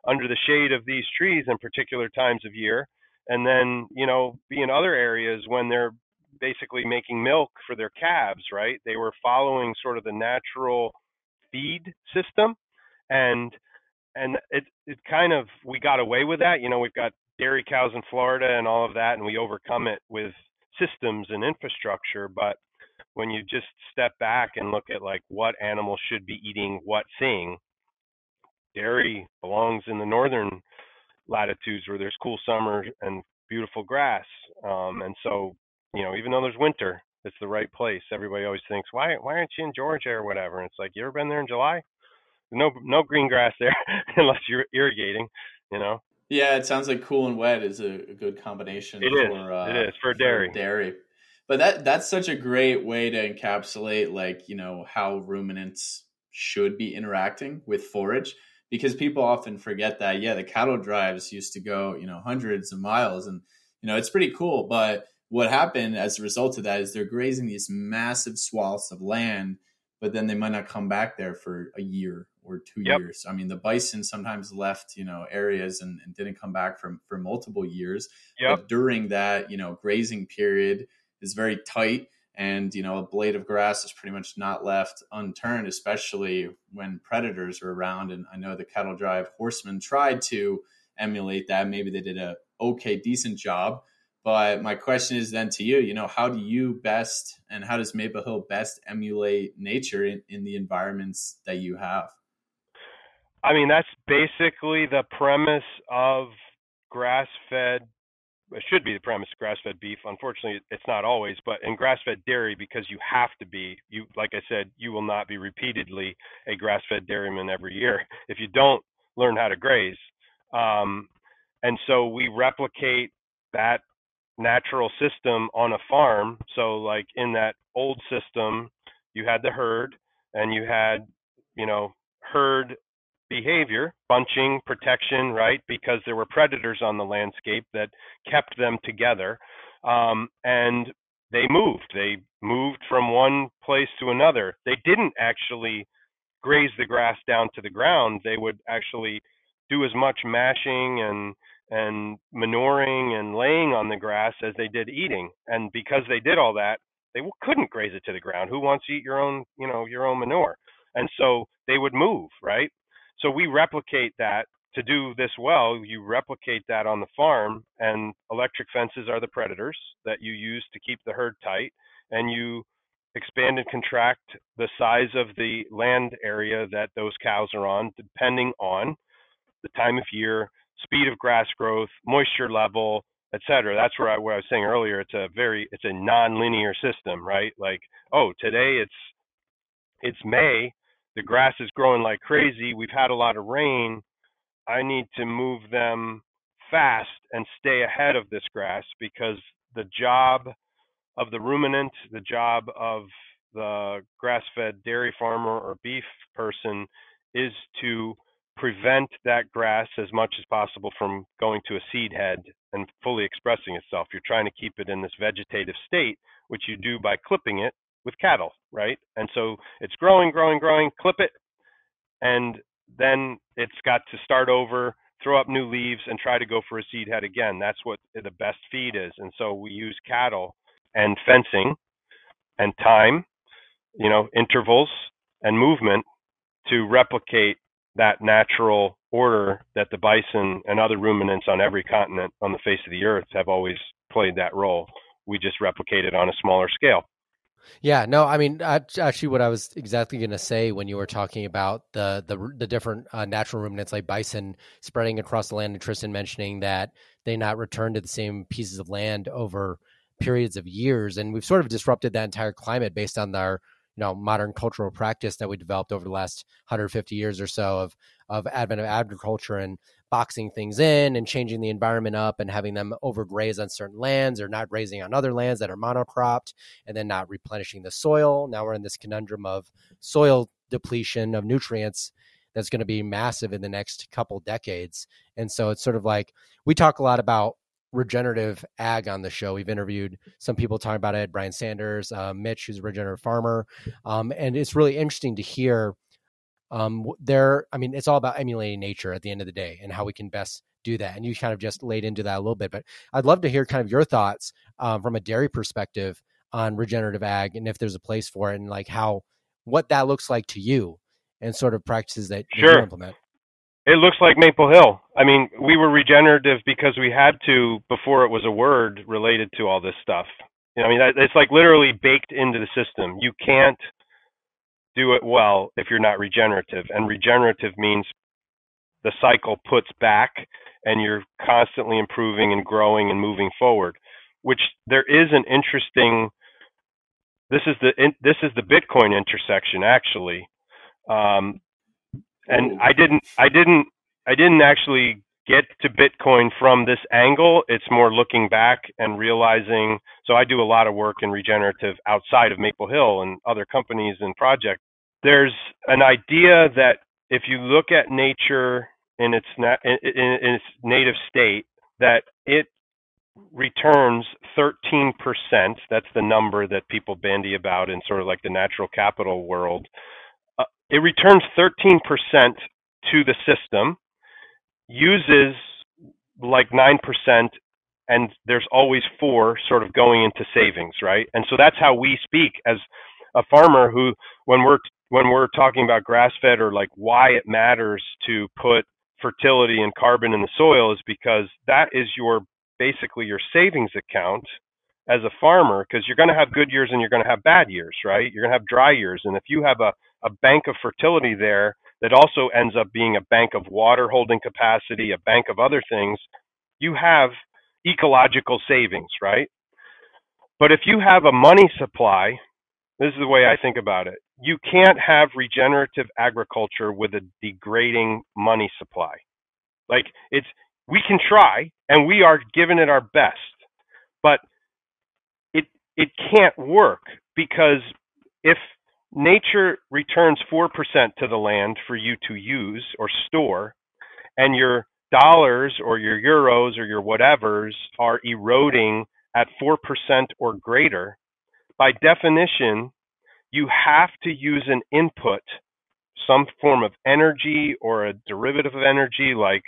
under the shade of these trees in particular times of year. And then, you know, be in other areas when they're basically making milk for their calves, right? They were following sort of the natural feed system. And and it it kind of we got away with that. You know, we've got dairy cows in Florida and all of that, and we overcome it with systems and infrastructure. But when you just step back and look at like what animals should be eating what thing, dairy belongs in the northern latitudes where there's cool summer and beautiful grass. Um, and so, you know, even though there's winter, it's the right place. Everybody always thinks, why why aren't you in Georgia or whatever? And it's like, you ever been there in July? No no green grass there unless you're irrigating, you know. Yeah, it sounds like cool and wet is a, a good combination. It for, is. Uh, it is for dairy. For dairy, but that that's such a great way to encapsulate, like you know, how ruminants should be interacting with forage, because people often forget that. Yeah, the cattle drives used to go, you know, hundreds of miles, and you know, it's pretty cool. But what happened as a result of that is they're grazing these massive swaths of land, but then they might not come back there for a year or two yep. years. I mean, the bison sometimes left, you know, areas and, and didn't come back from for multiple years. Yep. But during that, you know, grazing period is very tight and you know a blade of grass is pretty much not left unturned especially when predators are around and i know the cattle drive horsemen tried to emulate that. Maybe they did a okay, decent job. But my question is then to you, you know, how do you best and how does Maple Hill best emulate nature in, in the environments that you have? I mean, that's basically the premise of grass fed it should be the premise of grass-fed beef. Unfortunately, it's not always, but in grass-fed dairy, because you have to be, you like I said, you will not be repeatedly a grass-fed dairyman every year if you don't learn how to graze. Um, and so we replicate that natural system on a farm. So like in that old system, you had the herd, and you had, you know, herd behavior, bunching, protection, right? Because there were predators on the landscape that kept them together. Um, and they moved. They moved from one place to another. They didn't actually graze the grass down to the ground. They would actually do as much mashing and and manuring and laying on the grass as they did eating. And because they did all that, they couldn't graze it to the ground. Who wants to eat your own, you know, your own manure? And so they would move, right? So we replicate that to do this well. You replicate that on the farm, and electric fences are the predators that you use to keep the herd tight, and you expand and contract the size of the land area that those cows are on, depending on the time of year, speed of grass growth, moisture level, et cetera. That's where I, what I was saying earlier. It's a very, it's a non-linear system, right? Like, oh, today it's it's May, the grass is growing like crazy. We've had a lot of rain. I need to move them fast and stay ahead of this grass because the job of the ruminant, the job of the grass fed dairy farmer or beef person is to prevent that grass as much as possible from going to a seed head and fully expressing itself. You're trying to keep it in this vegetative state, which you do by clipping it with cattle, right? And so it's growing, growing, growing, clip it, and then it's got to start over, throw up new leaves, and try to go for a seed head again. That's what the best feed is. And so we use cattle and fencing and time, you know, intervals and movement to replicate that natural order that the bison and other ruminants on every continent on the face of the earth have always played that role. We just replicate it on a smaller scale. Yeah, no, I mean, actually, what I was exactly going to say when you were talking about the the, the different uh, natural ruminants like bison spreading across the land, and Tristan mentioning that they not return to the same pieces of land over periods of years, and we've sort of disrupted that entire climate based on our you know modern cultural practice that we developed over the last 150 years or so of of advent of agriculture and boxing things in and changing the environment up and having them overgraze on certain lands or not grazing on other lands that are monocropped and then not replenishing the soil. Now we're in this conundrum of soil depletion of nutrients that's going to be massive in the next couple decades. And so it's sort of like we talk a lot about regenerative ag on the show. We've interviewed some people talking about it, Brian Sanders, uh, Mitch, who's a regenerative farmer. Um, and it's really interesting to hear um, there, I mean, it's all about emulating nature at the end of the day and how we can best do that. And you kind of just laid into that a little bit, but I'd love to hear kind of your thoughts um, from a dairy perspective on regenerative ag and if there's a place for it and like how what that looks like to you and sort of practices that, sure. you implement. It looks like Maple Hill. I mean, we were regenerative because we had to before it was a word related to all this stuff. You know, I mean, it's like literally baked into the system. You can't do it well if you're not regenerative. And regenerative means the cycle puts back and you're constantly improving and growing and moving forward. Which there is an interesting. This is the this is the Bitcoin intersection actually, um, and I didn't I didn't I didn't actually get to Bitcoin from this angle. It's more looking back and realizing. So I do a lot of work in regenerative outside of Maple Hill and other companies and projects there's an idea that if you look at nature in its na- in, in its native state, that it returns 13%. That's the number that people bandy about in sort of like the natural capital world. Uh, it returns 13% to the system, uses like 9%, and there's always four sort of going into savings, right? And so that's how we speak as a farmer who, when we're when we're talking about grass fed or like why it matters to put fertility and carbon in the soil is because that is your basically your savings account as a farmer because you're going to have good years and you're going to have bad years, right? You're going to have dry years. And if you have a, a bank of fertility there that also ends up being a bank of water holding capacity, a bank of other things, you have ecological savings, right? But if you have a money supply, this is the way I think about it. You can't have regenerative agriculture with a degrading money supply. Like it's we can try and we are giving it our best. But it it can't work because if nature returns 4% to the land for you to use or store and your dollars or your euros or your whatevers are eroding at 4% or greater, by definition, you have to use an input, some form of energy or a derivative of energy like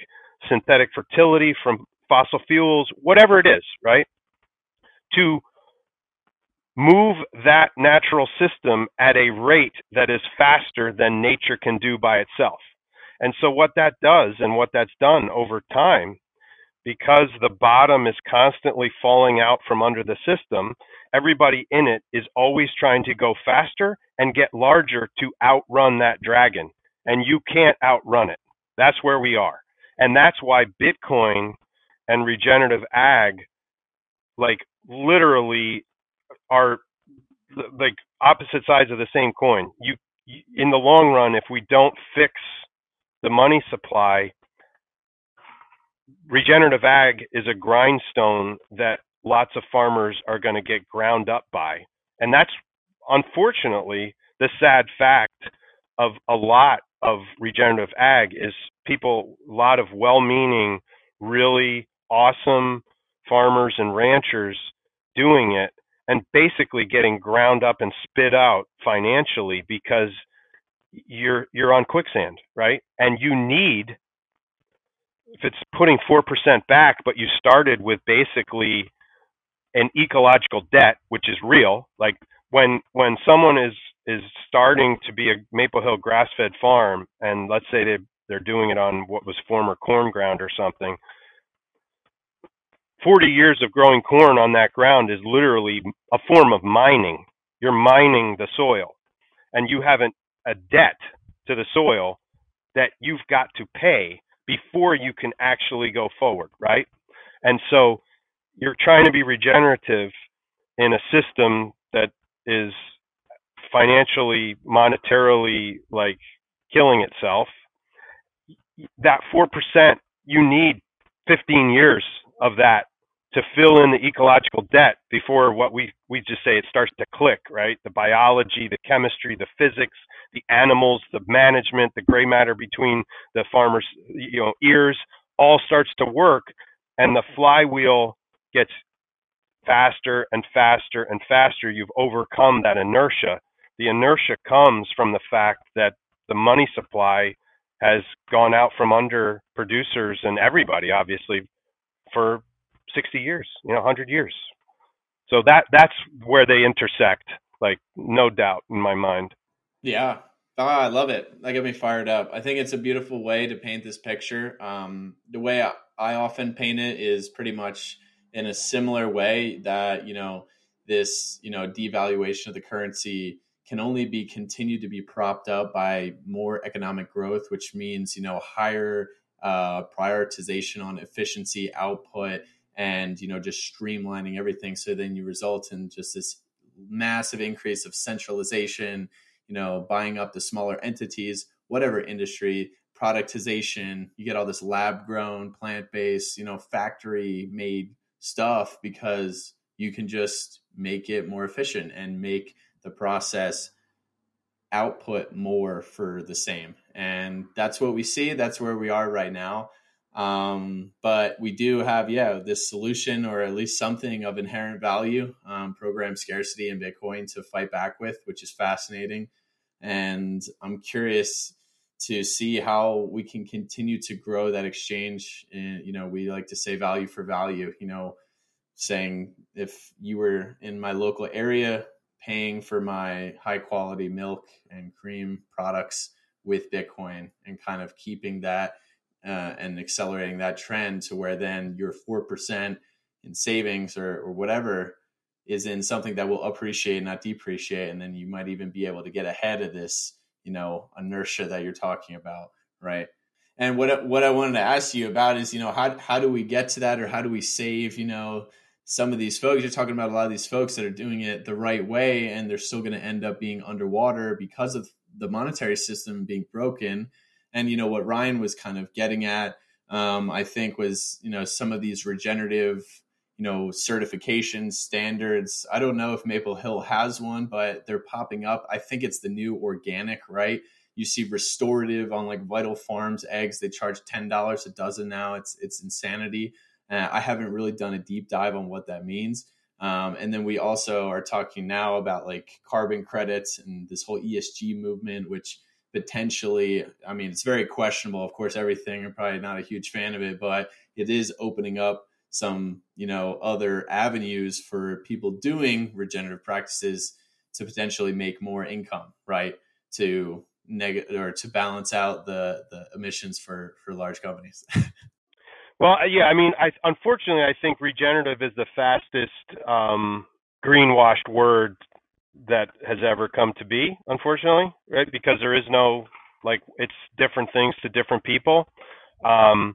synthetic fertility from fossil fuels, whatever it is, right? To move that natural system at a rate that is faster than nature can do by itself. And so, what that does and what that's done over time, because the bottom is constantly falling out from under the system, everybody in it is always trying to go faster and get larger to outrun that dragon. And you can't outrun it. That's where we are. And that's why Bitcoin and regenerative ag, like, literally are like opposite sides of the same coin. You, in the long run, if we don't fix the money supply, regenerative ag is a grindstone that lots of farmers are going to get ground up by. And that's unfortunately the sad fact of a lot of regenerative ag is people, a lot of well meaning, really awesome farmers and ranchers doing it and basically getting ground up and spit out financially because you're you're on quicksand, right? And you need if it's putting 4% back but you started with basically an ecological debt which is real, like when when someone is is starting to be a Maple Hill grass-fed farm and let's say they they're doing it on what was former corn ground or something 40 years of growing corn on that ground is literally a form of mining. You're mining the soil, and you have an, a debt to the soil that you've got to pay before you can actually go forward, right? And so you're trying to be regenerative in a system that is financially, monetarily like killing itself. That 4%, you need 15 years of that to fill in the ecological debt before what we we just say it starts to click right the biology the chemistry the physics the animals the management the gray matter between the farmers you know ears all starts to work and the flywheel gets faster and faster and faster you've overcome that inertia the inertia comes from the fact that the money supply has gone out from under producers and everybody obviously for 60 years, you know, 100 years. So that that's where they intersect, like no doubt in my mind. Yeah. Oh, I love it. That got me fired up. I think it's a beautiful way to paint this picture. Um, the way I, I often paint it is pretty much in a similar way that, you know, this, you know, devaluation of the currency can only be continued to be propped up by more economic growth, which means, you know, higher uh, prioritization on efficiency, output, and you know just streamlining everything so then you result in just this massive increase of centralization you know buying up the smaller entities whatever industry productization you get all this lab grown plant based you know factory made stuff because you can just make it more efficient and make the process output more for the same and that's what we see that's where we are right now um, but we do have, yeah, this solution or at least something of inherent value, um, program scarcity in Bitcoin to fight back with, which is fascinating. And I'm curious to see how we can continue to grow that exchange. And, you know, we like to say value for value, you know, saying if you were in my local area paying for my high quality milk and cream products with Bitcoin and kind of keeping that uh, and accelerating that trend to where then your 4% in savings or, or whatever is in something that will appreciate, not depreciate. And then you might even be able to get ahead of this, you know, inertia that you're talking about, right? And what what I wanted to ask you about is, you know, how how do we get to that, or how do we save, you know, some of these folks? You're talking about a lot of these folks that are doing it the right way, and they're still going to end up being underwater because of the monetary system being broken. And you know what Ryan was kind of getting at, um, I think, was you know some of these regenerative you know certification standards. I don't know if maple hill has one but they're popping up. I think it's the new organic right? You see restorative on like vital farms eggs. They charge $10 a dozen now. It's it's insanity. Uh, i haven't really done a deep dive on what that means. Um, and then we also are talking now about like carbon credits and this whole esg movement which potentially i mean it's very questionable. Of course everything i'm probably not a huge fan of it but it is opening up some you know other avenues for people doing regenerative practices to potentially make more income right? To negative or to balance out the the emissions for for large companies. Well yeah i mean i unfortunately i think regenerative is the fastest um greenwashed word that has ever come to be unfortunately right? Because there is no like it's different things to different people. Um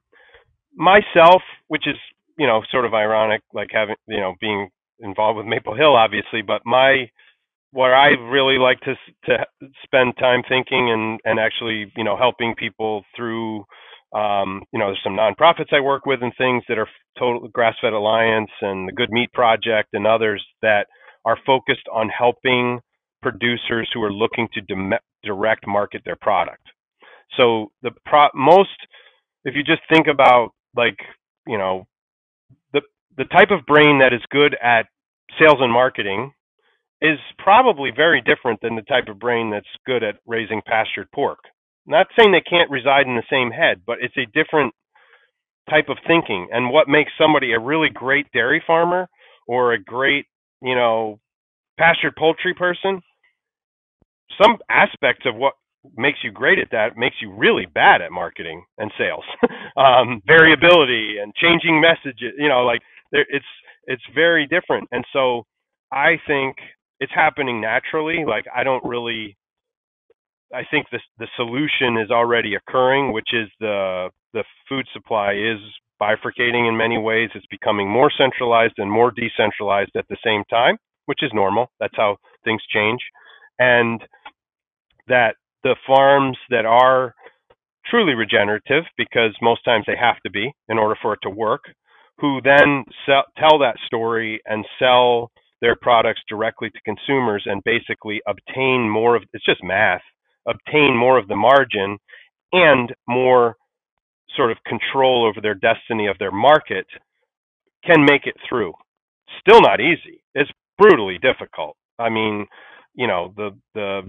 myself which is you know, sort of ironic, like having, you know, being involved with Maple Hill, obviously. But my, what I really like to to spend time thinking and and actually, you know, helping people through, um, you know, there's some nonprofits I work with and things that are total Grass-Fed Alliance and the Good Meat Project and others that are focused on helping producers who are looking to direct market their product. So the pro- most, if you just think about like, you know, the type of brain that is good at sales and marketing is probably very different than the type of brain that's good at raising pastured pork. Not saying they can't reside in the same head, but it's a different type of thinking. And what makes somebody a really great dairy farmer or a great, you know, pastured poultry person, some aspects of what makes you great at that makes you really bad at marketing and sales. um, variability and changing messages, you know, like there, it's it's very different. And so I think it's happening naturally. Like I don't really. I think the the solution is already occurring, which is the the food supply is bifurcating in many ways. It's becoming more centralized and more decentralized at the same time, which is normal. That's how things change, and that the farms that are truly regenerative, because most times they have to be in order for it to work, who then sell, tell that story and sell their products directly to consumers and basically obtain more of it's just math obtain more of the margin and more sort of control over their destiny of their market can make it through. Still not easy. It's brutally difficult. I mean you know the the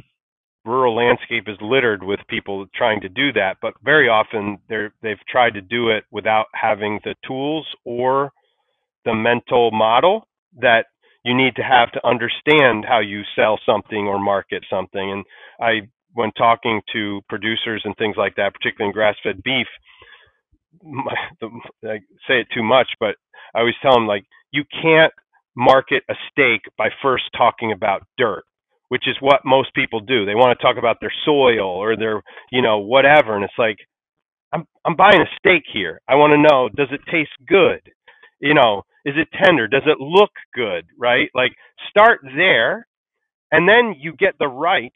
rural landscape is littered with people trying to do that, but very often they're they've tried to do it without having the tools or the mental model that you need to have to understand how you sell something or market something. And I, when talking to producers and things like that, particularly in grass-fed beef, my, the, I say it too much, but I always tell them like you can't market a steak by first talking about dirt which is what most people do. They want to talk about their soil or their, you know, whatever. And it's like, I'm I'm buying a steak here. I want to know, does it taste good? You know, is it tender? Does it look good? Right? Like start there, and then you get the right,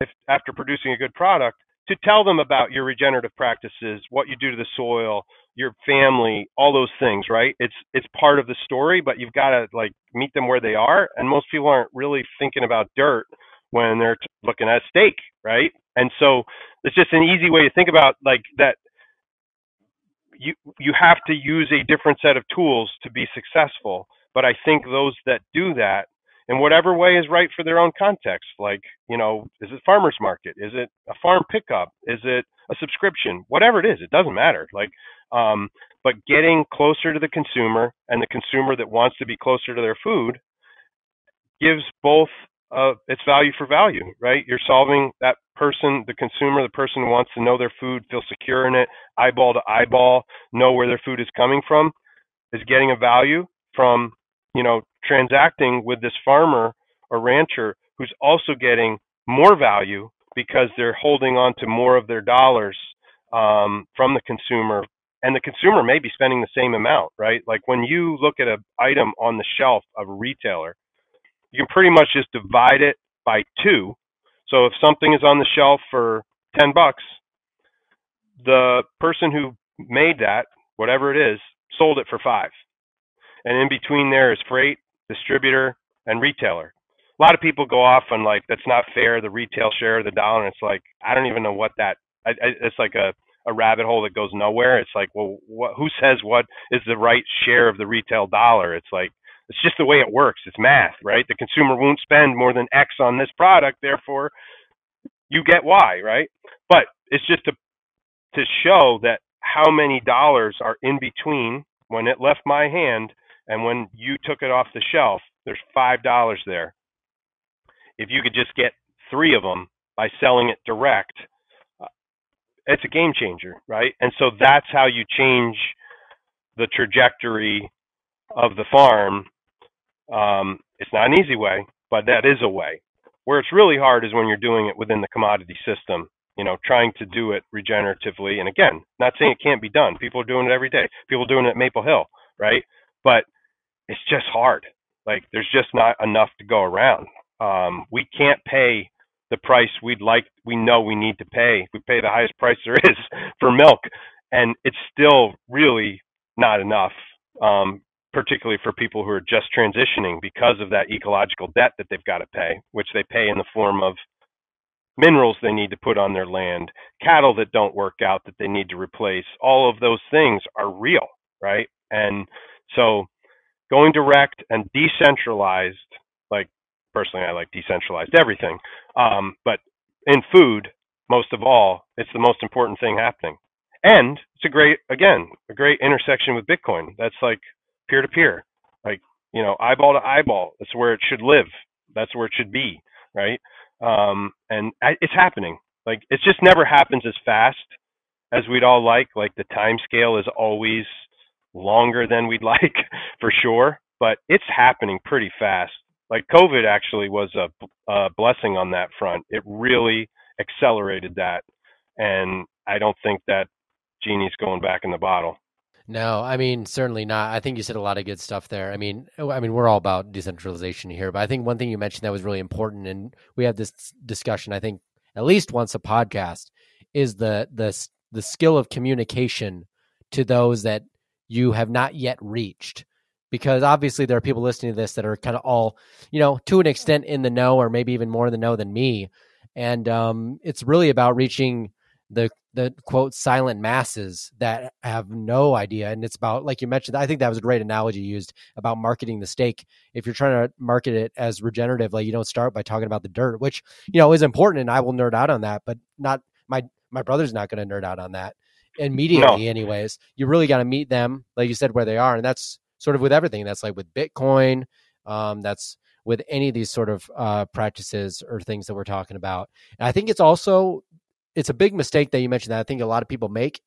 if, after producing a good product, to tell them about your regenerative practices, what you do to the soil, your family, all those things, right? It's it's part of the story, but you've got to like meet them where they are. And most people aren't really thinking about dirt when they're looking at steak, right? And so it's just an easy way to think about like that. You you have to use a different set of tools to be successful. But I think those that do that in whatever way is right for their own context. Like, you know, is it farmers market? Is it a farm pickup? Is it a subscription? Whatever it is, it doesn't matter. Like, um, but getting closer to the consumer and the consumer that wants to be closer to their food gives both uh, it's value for value, right? You're solving that person, the consumer, the person who wants to know their food, feel secure in it, eyeball to eyeball, know where their food is coming from, is getting a value from, you know, transacting with this farmer or rancher who's also getting more value because they're holding on to more of their dollars um, from the consumer and the consumer may be spending the same amount, right? Like when you look at an item on the shelf of a retailer, you can pretty much just divide it by two. So if something is on the shelf for 10 bucks, the person who made that, whatever it is, sold it for five. And in between there is freight, distributor, and retailer. A lot of people go off on like, that's not fair, the retail share of the dollar. And it's like, I don't even know what that, I, I, it's like a, a rabbit hole that goes nowhere. It's like, well, who says what is the right share of the retail dollar? It's like, it's just the way it works. It's math, right? The consumer won't spend more than X on this product, therefore you get Y, right? But it's just to to show that how many dollars are in between when it left my hand and when you took it off the shelf. There's five dollars there. If you could just get three of them by selling it direct, uh, it's a game changer, right? And so that's how you change the trajectory of the farm um, it's not an easy way, but that is a way. Where it's really hard is when you're doing it within the commodity system, you know, trying to do it regeneratively. And again, not saying it can't be done. People are doing it every day. People are doing it at Maple Hill, right? But it's just hard. Like there's just not enough to go around. Um, we can't pay the price we'd like. We know we need to pay. We pay the highest price there is for milk, and it's still really not enough um, particularly for people who are just transitioning because of that ecological debt that they've got to pay, which they pay in the form of minerals they need to put on their land, cattle that don't work out that they need to replace. All of those things are real, right? And so going direct and decentralized, like personally, I like decentralized everything, um, but in food, most of all, it's the most important thing happening. And it's a great, again, a great intersection with Bitcoin. That's like peer to peer, like you know, eyeball to eyeball. That's where it should live. That's where it should be, right? Um, and it's happening. Like it just never happens as fast as we'd all like. Like the time scale is always longer than we'd like, for sure. But it's happening pretty fast. Like COVID actually was a, a blessing on that front. It really accelerated that, and I don't think that genie's going back in the bottle. No, I mean certainly not. I think you said a lot of good stuff there. I mean, oh, I mean we're all about decentralization here, but I think one thing you mentioned that was really important, and we have this discussion. I think at least once a podcast is the the the skill of communication to those that you have not yet reached, because obviously there are people listening to this that are kind of all you know to an extent in the know, or maybe even more in the know than me, and um, it's really about reaching the the quote silent masses that have no idea. And it's about like you mentioned i think that was a great analogy used about marketing the steak. If you're trying to market it as regenerative like you don't start by talking about the dirt which you know is important and i will nerd out on that but not my my brother's not going to nerd out on that immediately no. anyways. You really got to meet them like you said where they are and that's sort of with everything that's like with bitcoin um, that's with any of these sort of uh, practices or things that we're talking about and i think it's also it's a big mistake that you mentioned that I think a lot of people make,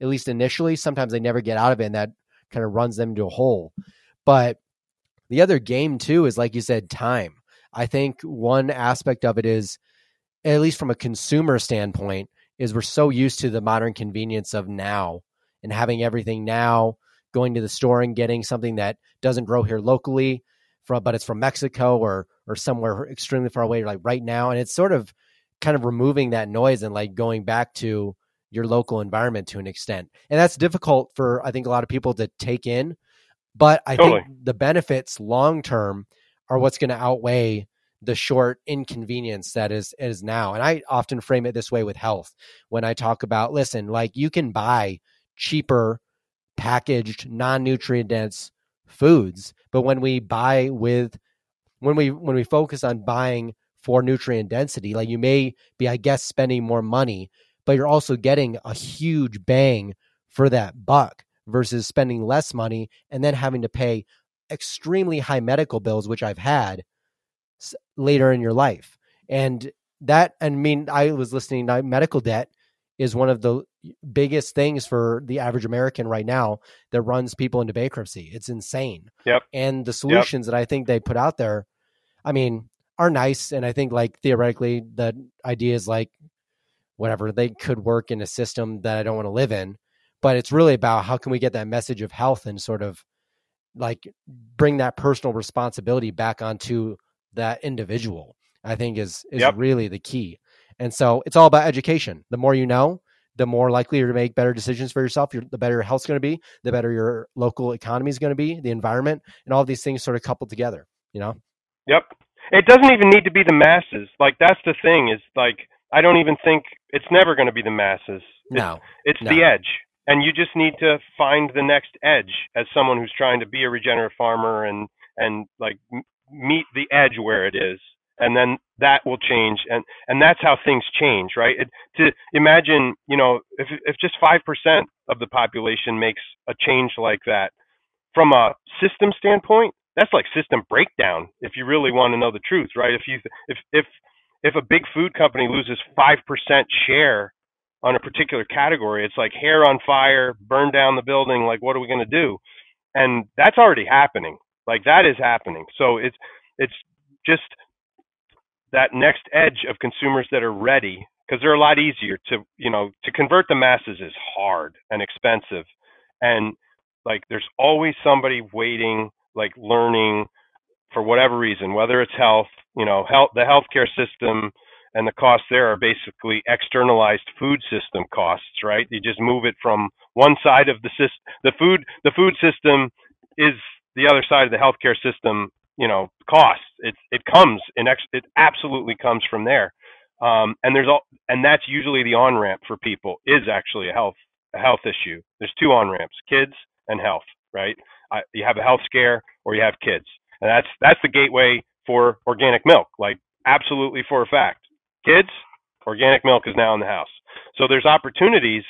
at least initially. Sometimes they never get out of it, and that kind of runs them into a hole. But the other game too is like you said, time. I think one aspect of it is, at least from a consumer standpoint, is we're so used to the modern convenience of now and having everything now, going to the store and getting something that doesn't grow here locally, from but it's from Mexico or or somewhere extremely far away, like right now, and it's sort of kind of removing that noise and like going back to your local environment to an extent. And that's difficult for I think a lot of people to take in, but I totally. think the benefits long term are what's going to outweigh the short inconvenience that is is now. And I often frame it this way with health when I talk about listen, like you can buy cheaper packaged non-nutrient dense foods, but when we buy with when we when we focus on buying for nutrient density. Like you may be, I guess, spending more money, but you're also getting a huge bang for that buck versus spending less money and then having to pay extremely high medical bills, which I've had later in your life. And that, I mean, I was listening, to medical debt is one of the biggest things for the average American right now that runs people into bankruptcy. It's insane. Yep. And the solutions yep. that I think they put out there, I mean, are nice. And I think like theoretically the idea is like whatever they could work in a system that I don't want to live in. But it's really about how can we get that message of health and sort of like bring that personal responsibility back onto that individual. I think is is yep. really the key. And so it's all about education. The more you know, the more likely you're to make better decisions for yourself. the better your health's going to be, the better your local economy is going to be, the environment, and all these things sort of coupled together. You know. Yep. It doesn't even need to be the masses. Like that's the thing is like I don't even think it's never going to be the masses. No. It's, no. the edge. And you just need to find the next edge as someone who's trying to be a regenerative farmer and and like meet the edge where it is and then that will change and and that's how things change right? It, to imagine you know if if just 5% of the population makes a change like that from a system standpoint that's like system breakdown if you really want to know the truth right? If you if if if a big food company loses 5% share on a particular category it's like hair on fire burn down the building like what are we going to do? And that's already happening like that is happening. So it's it's just that next edge of consumers that are ready because they're a lot easier to you know to convert the masses is hard and expensive. And like there's always somebody waiting like learning for whatever reason whether it's health you know health the healthcare system and the costs there are basically externalized food system costs right? You just move it from one side of the system the food the food system is the other side of the healthcare system you know costs. It it comes in ex, it absolutely comes from there. Um, and there's all and that's usually the on ramp for people is actually a health a health issue. There's two on ramps: kids and health. Right? I, you have a health scare or you have kids, and that's that's the gateway for organic milk. Like absolutely for a fact, kids, organic milk is now in the house. So there's opportunities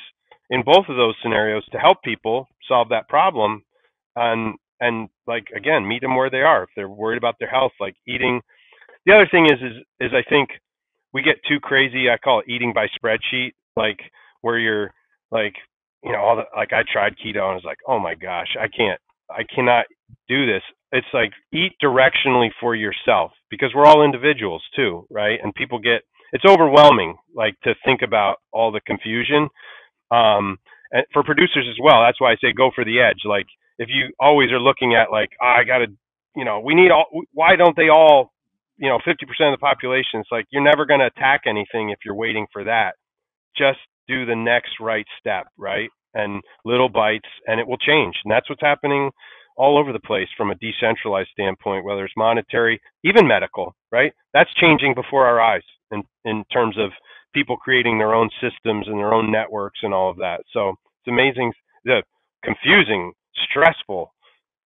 in both of those scenarios to help people solve that problem. And and like again meet them where they are. If they're worried about their health like eating. The other thing is is is i think we get too crazy i call it eating by spreadsheet like where you're like you know all the like i tried keto and I was like oh my gosh i can't i cannot do this. It's like eat directionally for yourself because we're all individuals too right? And people get it's overwhelming like to think about all the confusion. Um and for producers as well that's why i say go for the edge. Like if you always are looking at like oh, I got to, you know, we need all. Why don't they all, you know, 50% of the population? It's like you're never going to attack anything if you're waiting for that. Just do the next right step, right? And little bites, and it will change. And that's what's happening all over the place from a decentralized standpoint, whether it's monetary, even medical, right? That's changing before our eyes in, in terms of people creating their own systems and their own networks and all of that. So it's amazing, the confusing stressful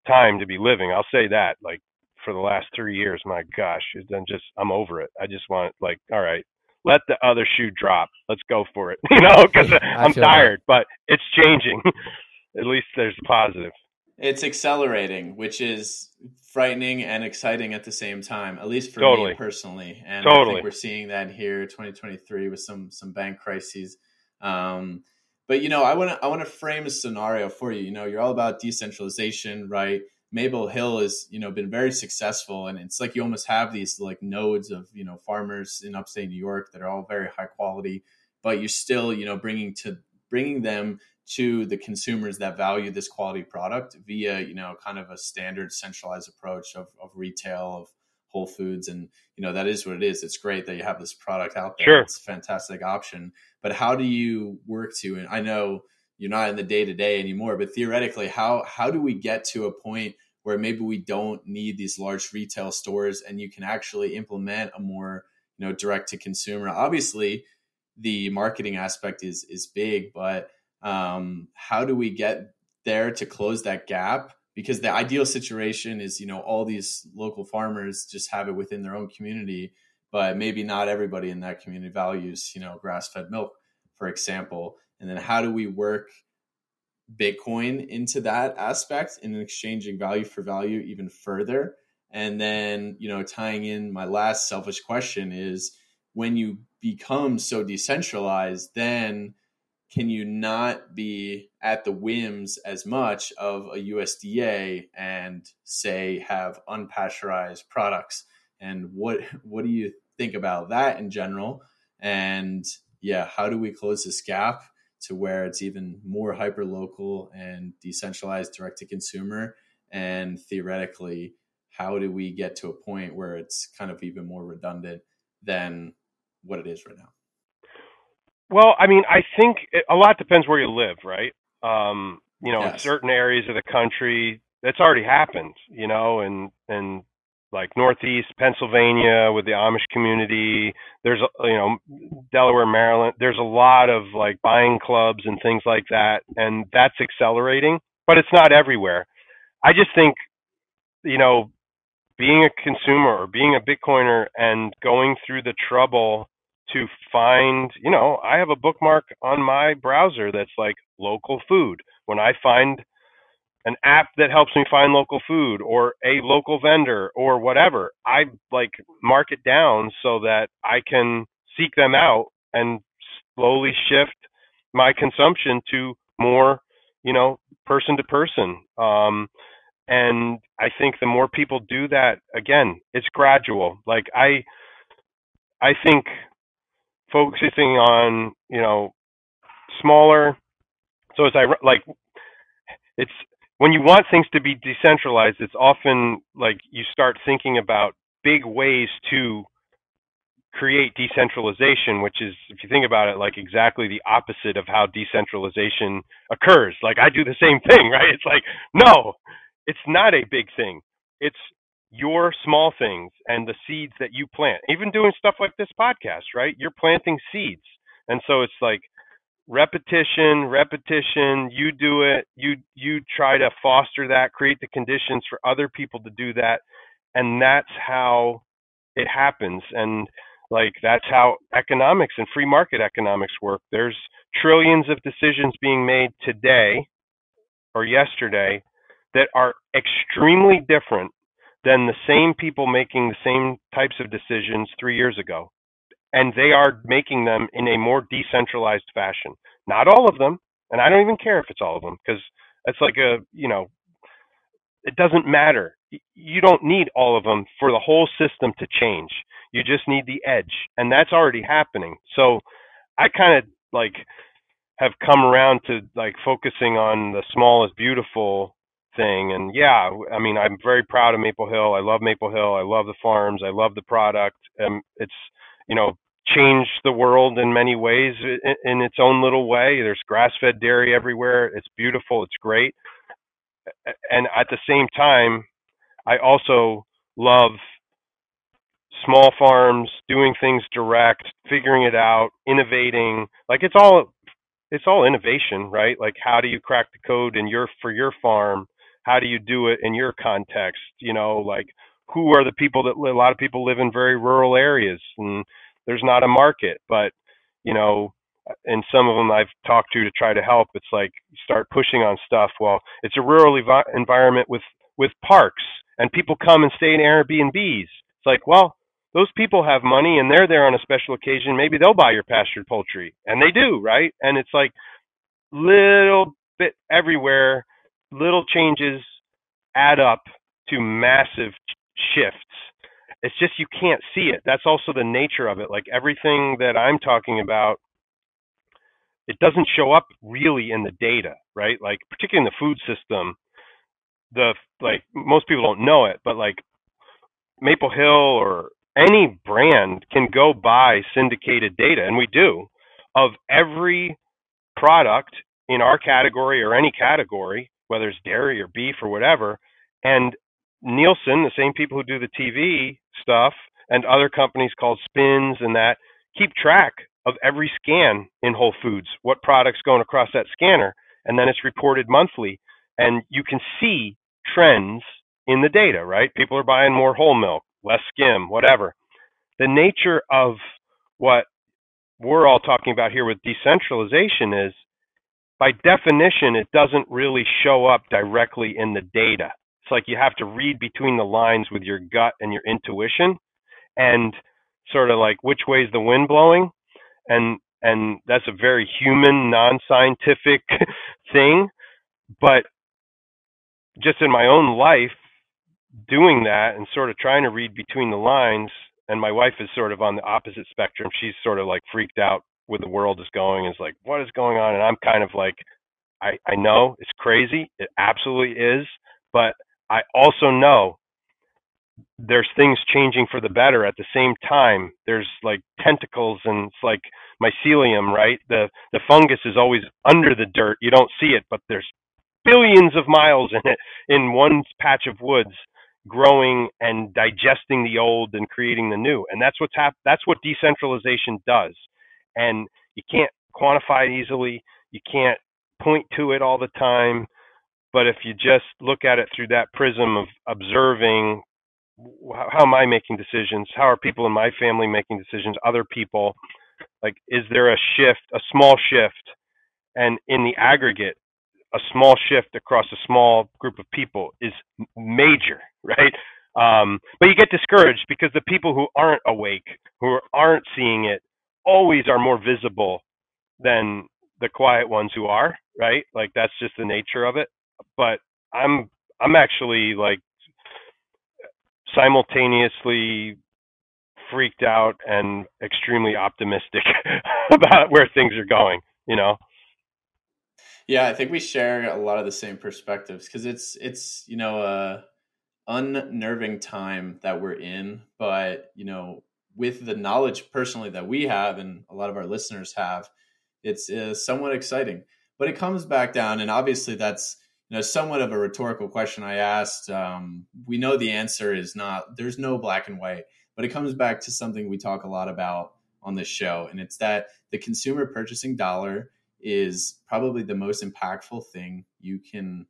time to be living. I'll say that. Like for the last three years, my gosh, it's then just I'm over it. I just want like, all right, let the other shoe drop. Let's go for it. You know, because I'm tired, that. but it's changing. At least there's positive. It's accelerating, which is frightening and exciting at the same time. At least for totally. me personally, and totally. I think we're seeing that here, 2023, with some some bank crises. Um, but you know, I want to I want to frame a scenario for you. You know, you're all about decentralization, right? Maple Hill has you know been very successful, and it's like you almost have these like nodes of you know farmers in upstate New York that are all very high quality, but you're still you know bringing to bringing them to the consumers that value this quality product via you know kind of a standard centralized approach of, of retail of Whole Foods, and you know that is what it is. It's great that you have this product out there. Sure. It's a fantastic option. But how do you work to? And I know you're not in the day to day anymore, but theoretically, how how do we get to a point where maybe we don't need these large retail stores, and you can actually implement a more you know direct to consumer? Obviously, the marketing aspect is is big, but um, how do we get there to close that gap? Because the ideal situation is you know all these local farmers just have it within their own community but maybe not everybody in that community values you know grass-fed milk for example. And then how do we work bitcoin into that aspect and exchanging value for value even further? And then, you know, tying in my last selfish question is when you become so decentralized, then can you not be at the whims as much of a USDA and say have unpasteurized products? And what what do you think about that in general? And yeah, how do we close this gap to where it's even more hyper local and decentralized direct to consumer? And theoretically, how do we get to a point where it's kind of even more redundant than what it is right now? Well, I mean, I think it, a lot depends where you live, right? Um, you know, yes. in certain areas of the country, that's already happened. You know, and and like Northeast Pennsylvania with the Amish community. There's you know Delaware, Maryland. There's a lot of like buying clubs and things like that, and that's accelerating. But it's not everywhere. I just think, you know, being a consumer or being a Bitcoiner and going through the trouble to find, you know, I have a bookmark on my browser that's like local food. When I find an app that helps me find local food or a local vendor or whatever, I like mark it down so that I can seek them out and slowly shift my consumption to more, you know, person to person. Um, and I think the more people do that, again, it's gradual. Like I, I think focusing on you know smaller. So as i like it's when you want things to be decentralized it's often like you start thinking about big ways to create decentralization which is if you think about it like exactly the opposite of how decentralization occurs. Like i do the same thing right? It's like no it's not a big thing. It's your small things and the seeds that you plant. Even doing stuff like this podcast, right? You're planting seeds. And so it's like repetition, repetition, you do it, you you try to foster that, create the conditions for other people to do that, and that's how it happens. And like that's how economics and free market economics work. There's trillions of decisions being made today or yesterday that are extremely different than the same people making the same types of decisions three years ago. And they are making them in a more decentralized fashion. Not all of them, and I don't even care if it's all of them, because it's like a, you know, it doesn't matter. You don't need all of them for the whole system to change. You just need the edge, and that's already happening. So I kind of like have come around to like focusing on the small is beautiful thing. And yeah, I mean, I'm very proud of Maple Hill. I love Maple Hill. I love the farms. I love the product. And it's, you know, changed the world in many ways in, in its own little way. There's grass-fed dairy everywhere. It's beautiful. It's great. And at the same time, I also love small farms doing things direct, figuring it out, innovating. Like it's all it's all innovation, right? Like how do you crack the code in your for your farm how do you do it in your context? You know like who are the people that a lot of people live in very rural areas and there's not a market but you know and some of them I've talked to to try to help it's like start pushing on stuff. Well it's a rural ev- environment with with parks and people come and stay in Airbnbs. It's like well those people have money and they're there on a special occasion. Maybe they'll buy your pastured poultry and they do right? And it's like little bit everywhere little changes add up to massive shifts. It's just you can't see it. That's also the nature of it. Like everything that I'm talking about, it doesn't show up really in the data, right? Like particularly in the food system, the like most people don't know it, but like Maple Hill or any brand can go buy syndicated data, and we do, of every product in our category or any category whether it's dairy or beef or whatever. And Nielsen, the same people who do the TV stuff, and other companies called Spins and that keep track of every scan in Whole Foods, what products going across that scanner, and then it's reported monthly. And you can see trends in the data, right? People are buying more whole milk, less skim, whatever. The nature of what we're all talking about here with decentralization is by definition, it doesn't really show up directly in the data. It's like you have to read between the lines with your gut and your intuition and sort of like which way is the wind blowing? And and that's a very human non-scientific thing. But just in my own life doing that and sort of trying to read between the lines and my wife is sort of on the opposite spectrum. She's sort of like freaked out where the world is going is like what is going on? And i'm kind of like i i know it's crazy. It absolutely is. But i also know there's things changing for the better. At the same time there's like tentacles and it's like mycelium right? The the fungus is always under the dirt. You don't see it but there's billions of miles in it in one patch of woods growing and digesting the old and creating the new. And that's what's hap- that's what decentralization does and you can't quantify it easily. You can't point to it all the time. But if you just look at it through that prism of observing how am i making decisions? How are people in my family making decisions? Other people? Like is there a shift a small shift? And in the aggregate a small shift across a small group of people is major, right? Um, but you get discouraged because the people who aren't awake, who aren't seeing it, always are more visible than the quiet ones who are, right? Like that's just the nature of it. But I'm I'm actually like simultaneously freaked out and extremely optimistic about where things are going, you know. Yeah, I think we share a lot of the same perspectives because it's it's you know a unnerving time that we're in, but you know with the knowledge personally that we have and a lot of our listeners have, it's uh, somewhat exciting. But it comes back down, and obviously that's you know somewhat of a rhetorical question I asked. Um, we know the answer is not there's no black and white, but it comes back to something we talk a lot about on this show, and it's that the consumer purchasing dollar is probably the most impactful thing you can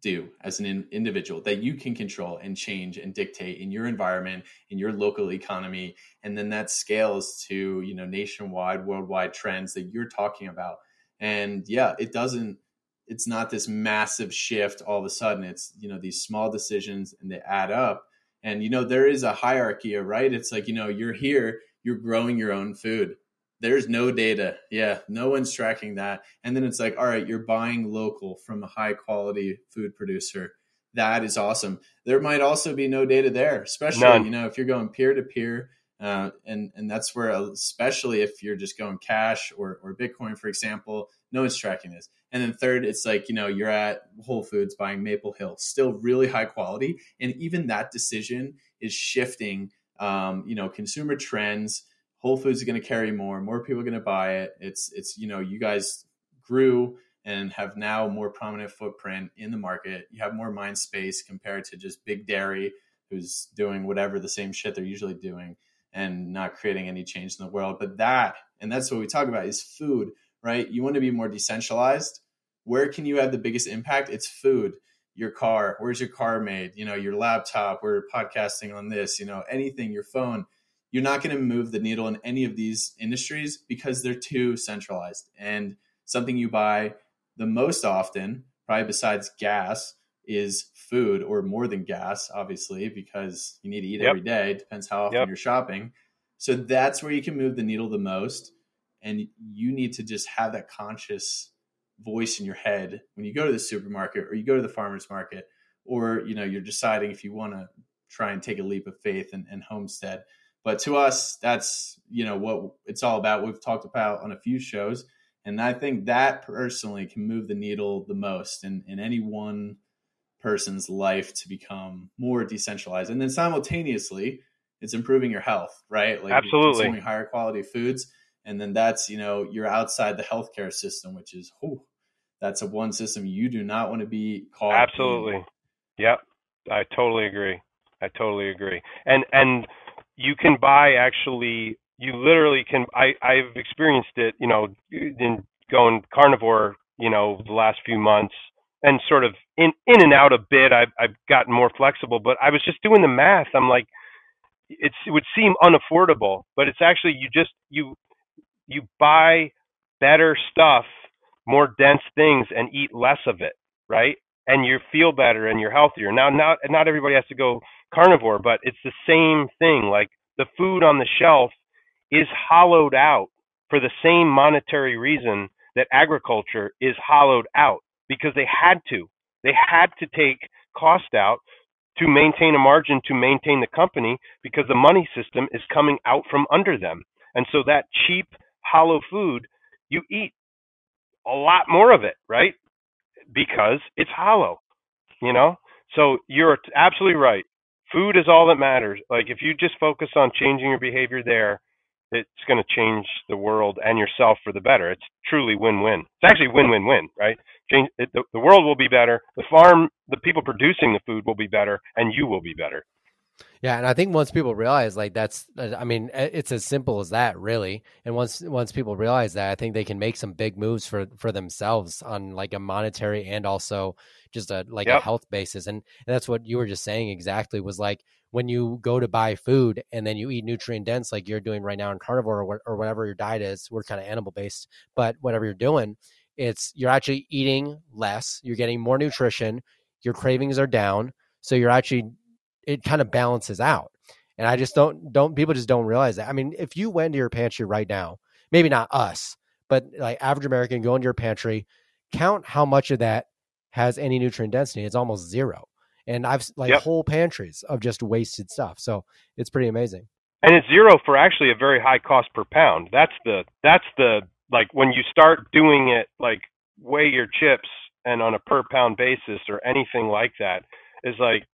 do as an in- individual that you can control and change and dictate in your environment in your local economy and then that scales to you know nationwide worldwide trends that you're talking about. And yeah it doesn't it's not this massive shift all of a sudden. It's you know these small decisions and they add up. And you know there is a hierarchy right? It's like you know you're here you're growing your own food there's no data. Yeah, no one's tracking that. And then it's like, all right, you're buying local from a high quality food producer. That is awesome. There might also be no data there, especially None. you know if you're going peer to peer, and and that's where especially if you're just going cash or or Bitcoin, for example, no one's tracking this. And then third, it's like you know you're at Whole Foods buying Maple Hill, still really high quality, and even that decision is shifting. Um, you know, consumer trends Whole Foods is going to carry more. More people are going to buy it. It's it's you know you guys grew and have now more prominent footprint in the market. You have more mind space compared to just big dairy, who's doing whatever the same shit they're usually doing and not creating any change in the world. But that and that's what we talk about is food, right? You want to be more decentralized. Where can you have the biggest impact? It's food your car where's your car made you know your laptop we're podcasting on this you know anything your phone you're not going to move the needle in any of these industries because they're too centralized. And something you buy the most often, probably besides gas, is food or more than gas, obviously, because you need to eat yep. every day. It depends how often yep. you're shopping. So that's where you can move the needle the most. And you need to just have that conscious voice in your head when you go to the supermarket or you go to the farmer's market or you know you're deciding if you want to try and take a leap of faith and, and homestead but to us, that's you know what it's all about. We've talked about on a few shows, and I think that personally can move the needle the most in, in any one person's life to become more decentralized. And then simultaneously, it's improving your health, right? Like absolutely consuming higher quality foods, and then that's you know you're outside the healthcare system, which is oh, that's a one system you do not want to be caught. Absolutely, yep, I totally agree. I totally agree. And and you can buy actually you literally can I I've experienced it, you know, in going carnivore, you know, the last few months and sort of in in and out a bit. I've I've gotten more flexible, but I was just doing the math. I'm like it's it would seem unaffordable, but it's actually you just you you buy better stuff, more dense things and eat less of it, right? And you feel better and you're healthier. Now, not not everybody has to go carnivore, but it's the same thing. Like the food on the shelf is hollowed out for the same monetary reason that agriculture is hollowed out because they had to. They had to take cost out to maintain a margin to maintain the company because the money system is coming out from under them. And so that cheap hollow food, you eat a lot more of it, right? Because it's hollow, you know? So you're absolutely right. Food is all that matters. Like if you just focus on changing your behavior there, it's going to change the world and yourself for the better. It's truly win-win. It's actually win-win-win, right? Change it, the, the world will be better. The farm, the people producing the food will be better, and you will be better. Yeah, and I think once people realize like that's uh, I mean it's as simple as that really. And once once people realize that, I think they can make some big moves for for themselves on like a monetary and also just a like yep. a health basis. And, and that's what you were just saying exactly was like when you go to buy food and then you eat nutrient dense like you're doing right now in carnivore or, or whatever your diet is, we're kind of animal based, but whatever you're doing, it's you're actually eating less, you're getting more nutrition, your cravings are down, so you're actually it kind of balances out. And I just don't don't people just don't realize that. I mean, if you went to your pantry right now, maybe not us, but like average American go into your pantry, count how much of that has any nutrient density. It's almost zero. And I've like yep. whole pantries of just wasted stuff. So it's pretty amazing. And it's zero for actually a very high cost per pound. That's the that's the like when you start doing it like weigh your chips and on a per pound basis or anything like that is like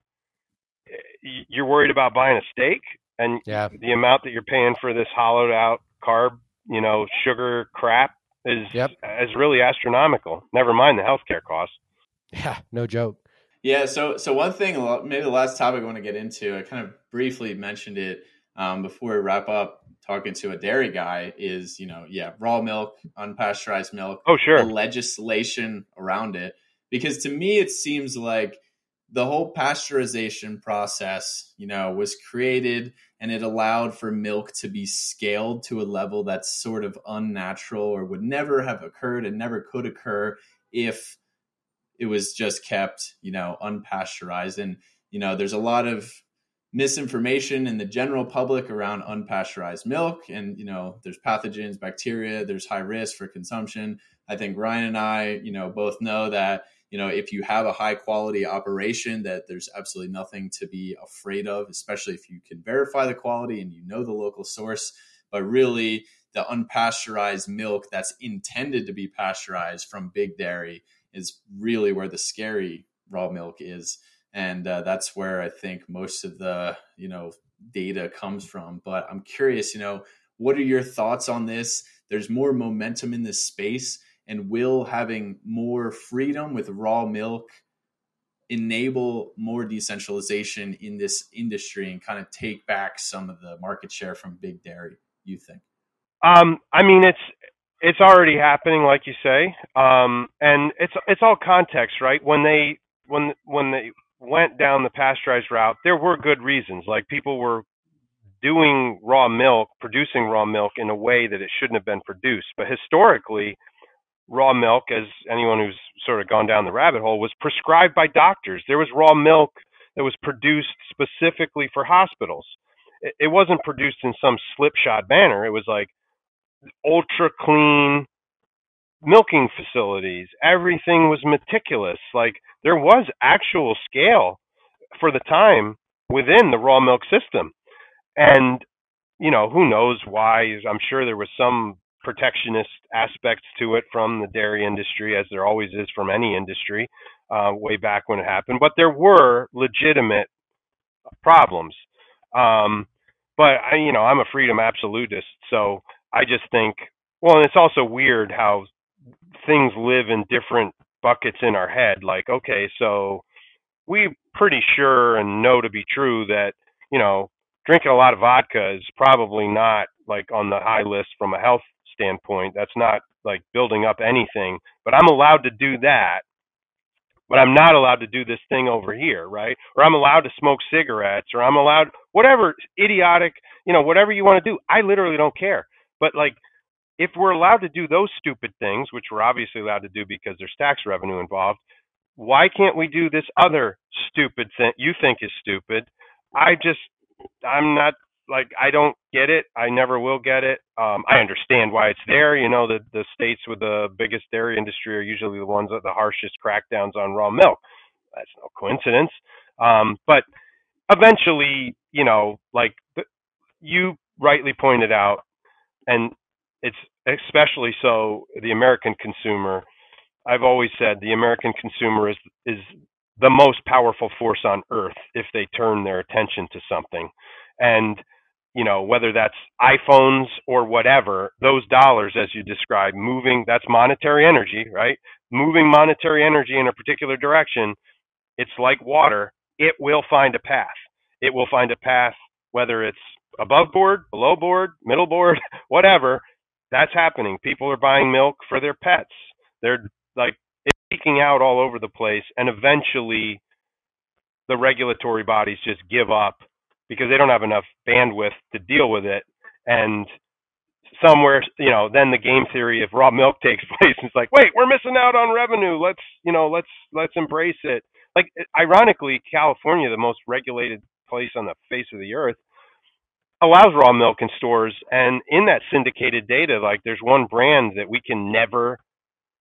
you're worried about buying a steak and yeah. the amount that you're paying for this hollowed out carb, you know, sugar crap is yep. is really astronomical. Never mind the healthcare costs. Yeah, no joke. Yeah, so so one thing, maybe the last topic I want to get into, I kind of briefly mentioned it um, before we wrap up. Talking to a dairy guy is, you know, yeah, raw milk, unpasteurized milk. Oh, sure. The legislation around it, because to me it seems like the whole pasteurization process, you know, was created and it allowed for milk to be scaled to a level that's sort of unnatural or would never have occurred and never could occur if it was just kept, you know, unpasteurized. And, you know, there's a lot of misinformation in the general public around unpasteurized milk. And, you know, there's pathogens, bacteria, there's high risk for consumption. I think Ryan and I, you know, both know that, you know, if you have a high quality operation, that there's absolutely nothing to be afraid of, especially if you can verify the quality and you know the local source. But really, the unpasteurized milk that's intended to be pasteurized from big dairy is really where the scary raw milk is. And uh, that's where i think most of the you know data comes from. But i'm curious you know what are your thoughts on this? There's more momentum in this space and will having more freedom with raw milk enable more decentralization in this industry and kind of take back some of the market share from big dairy you think um, i mean it's it's already happening, like you say, um, and it's it's all context, right? When they when when they went down the pasteurized route, there were good reasons. Like people were doing raw milk, producing raw milk in a way that it shouldn't have been produced. But historically, raw milk, as anyone who's sort of gone down the rabbit hole, was prescribed by doctors. There was raw milk that was produced specifically for hospitals. It, wasn't produced in some slipshod manner. It was like ultra clean milking facilities. Everything was meticulous. Like there was actual scale for the time within the raw milk system. And, you know, who knows why? I'm sure there was some protectionist aspects to it from the dairy industry, as there always is from any industry, uh, way back when it happened. But there were legitimate problems. Um, but I, you know, I'm a freedom absolutist, so I just think, well, and it's also weird how things live in different buckets in our head. Like, okay, so we pretty sure and know to be true that, you know, drinking a lot of vodka is probably not like on the high list from a health standpoint. That's not like building up anything, but I'm allowed to do that. But I'm not allowed to do this thing over here, right? Or I'm allowed to smoke cigarettes, or I'm allowed whatever idiotic, you know, whatever you want to do. I literally don't care. But like, if we're allowed to do those stupid things, which we're obviously allowed to do because there's tax revenue involved, why can't we do this other stupid thing you think is stupid? I just, I'm not like I don't get it. I never will get it. Um, I understand why it's there. You know, the the states with the biggest dairy industry are usually the ones with the harshest crackdowns on raw milk. That's no coincidence. Um, but eventually, you know, like you rightly pointed out, and it's especially so the American consumer. I've always said the American consumer is is the most powerful force on earth if they turn their attention to something. And you know, whether that's iPhones or whatever, those dollars, as you described, moving, that's monetary energy, right? Moving monetary energy in a particular direction, it's like water. It will find a path. It will find a path, whether it's above board, below board, middle board, whatever. That's happening. People are buying milk for their pets. They're like, leaking out all over the place. And eventually, the regulatory bodies just give up because they don't have enough bandwidth to deal with it. And somewhere, you know, then the game theory of raw milk takes place. It's like, wait, we're missing out on revenue. Let's, you know, let's let's embrace it. Like, ironically, California, the most regulated place on the face of the earth, allows raw milk in stores. And in that syndicated data, like, there's one brand that we can never,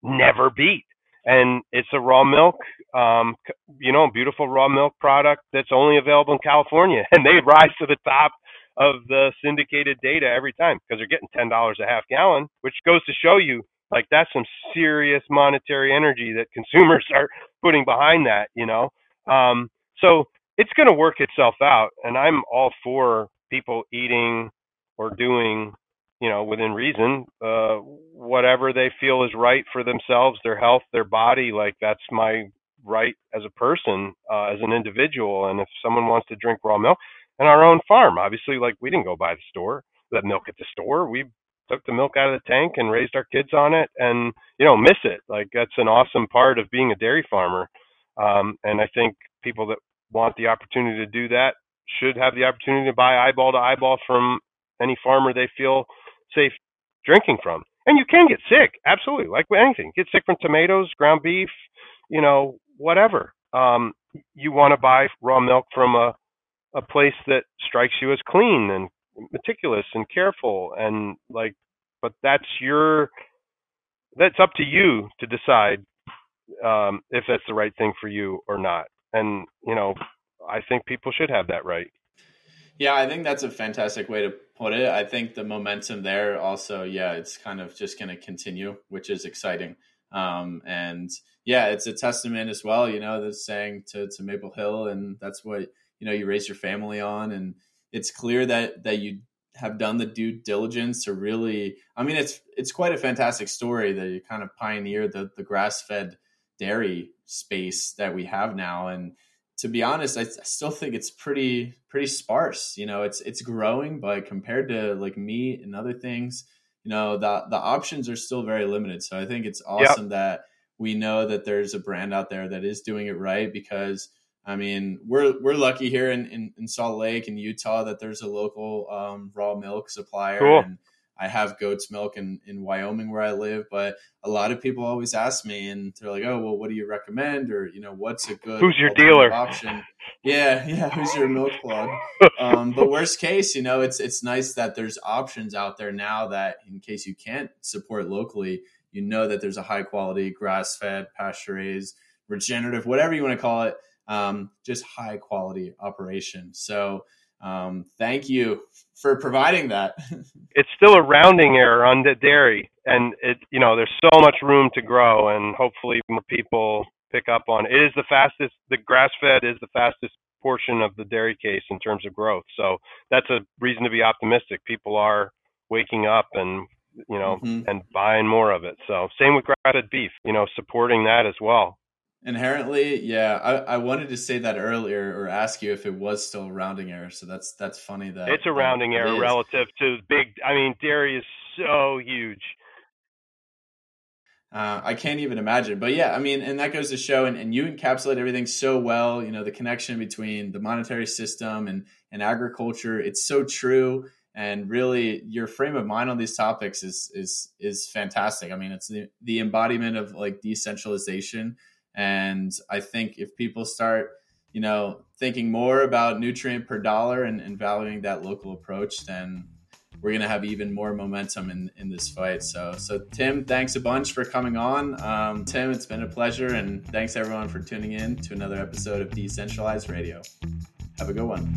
never beat and it's a raw milk, um, you know, beautiful raw milk product that's only available in California, and they rise to the top of the syndicated data every time because they're getting ten dollars a half gallon, which goes to show you like that's some serious monetary energy that consumers are putting behind that, you know. Um, so it's going to work itself out, and I'm all for people eating or doing you know, within reason, uh, whatever they feel is right for themselves, their health, their body. Like that's my right as a person, uh, as an individual. And if someone wants to drink raw milk, and our own farm, obviously, like we didn't go buy the store, that milk at the store. We took the milk out of the tank and raised our kids on it, and you know, miss it. Like that's an awesome part of being a dairy farmer. Um, and I think people that want the opportunity to do that should have the opportunity to buy eyeball to eyeball from any farmer they feel safe drinking from. And you can get sick, absolutely, like with anything. Get sick from tomatoes, ground beef, you know, whatever. Um, you want to buy raw milk from a a place that strikes you as clean and meticulous and careful and like but that's your that's up to you to decide um, if that's the right thing for you or not and you know i think people should have that right yeah, I think that's a fantastic way to put it. I think the momentum there also, yeah, it's kind of just going to continue, which is exciting. Um, and yeah, it's a testament as well, you know, that's saying to, to Maple Hill, and that's what, you know, you raise your family on. And it's clear that, that you have done the due diligence to really, I mean, it's, it's quite a fantastic story that you kind of pioneer the, the grass fed dairy space that we have now. And, to be honest, I, still think it's pretty pretty sparse. You know, it's it's growing, but compared to like meat and other things, you know, the the options are still very limited. So I think it's awesome yep. that we know that there's a brand out there that is doing it right because I mean, we're we're lucky here in, in, in Salt Lake and Utah that there's a local um, raw milk supplier cool. and I have goat's milk in, in Wyoming where I live, but a lot of people always ask me and they're like, Oh, well, what do you recommend? Or, you know, what's a good Who's your dealer option? Yeah. Yeah. Who's your milk plug? um, but worst case, you know, it's, it's nice that there's options out there now that in case you can't support locally, you know that there's a high quality grass fed, pasture raised, regenerative, whatever you want to call it, um, just high quality operation. So, um, thank you for providing that. it's still a rounding error on the dairy, and it you know there's so much room to grow, and hopefully more people pick up on it. It is the fastest. The grass fed is the fastest portion of the dairy case in terms of growth. So that's a reason to be optimistic. People are waking up and you know mm-hmm. and buying more of it. So same with grass fed beef. You know, supporting that as well. Inherently, yeah. I, I wanted to say that earlier or ask you if it was still a rounding error. So that's that's funny that it's a rounding error relative to big. I mean, dairy is so huge. Uh, I can't even imagine. But yeah, I mean, and that goes to show, and, and you encapsulate everything so well. You know, the connection between the monetary system and and agriculture. It's so true, and really, your frame of mind on these topics is is is fantastic. I mean, it's the the embodiment of like decentralization And I think if people start, you know, thinking more about nutrient per dollar and, and valuing that local approach, then we're going to have even more momentum in, in this fight. So, so Tim, thanks a bunch for coming on. Um, Tim, it's been a pleasure, and thanks everyone for tuning in to another episode of Decentralized Radio. Have a good one.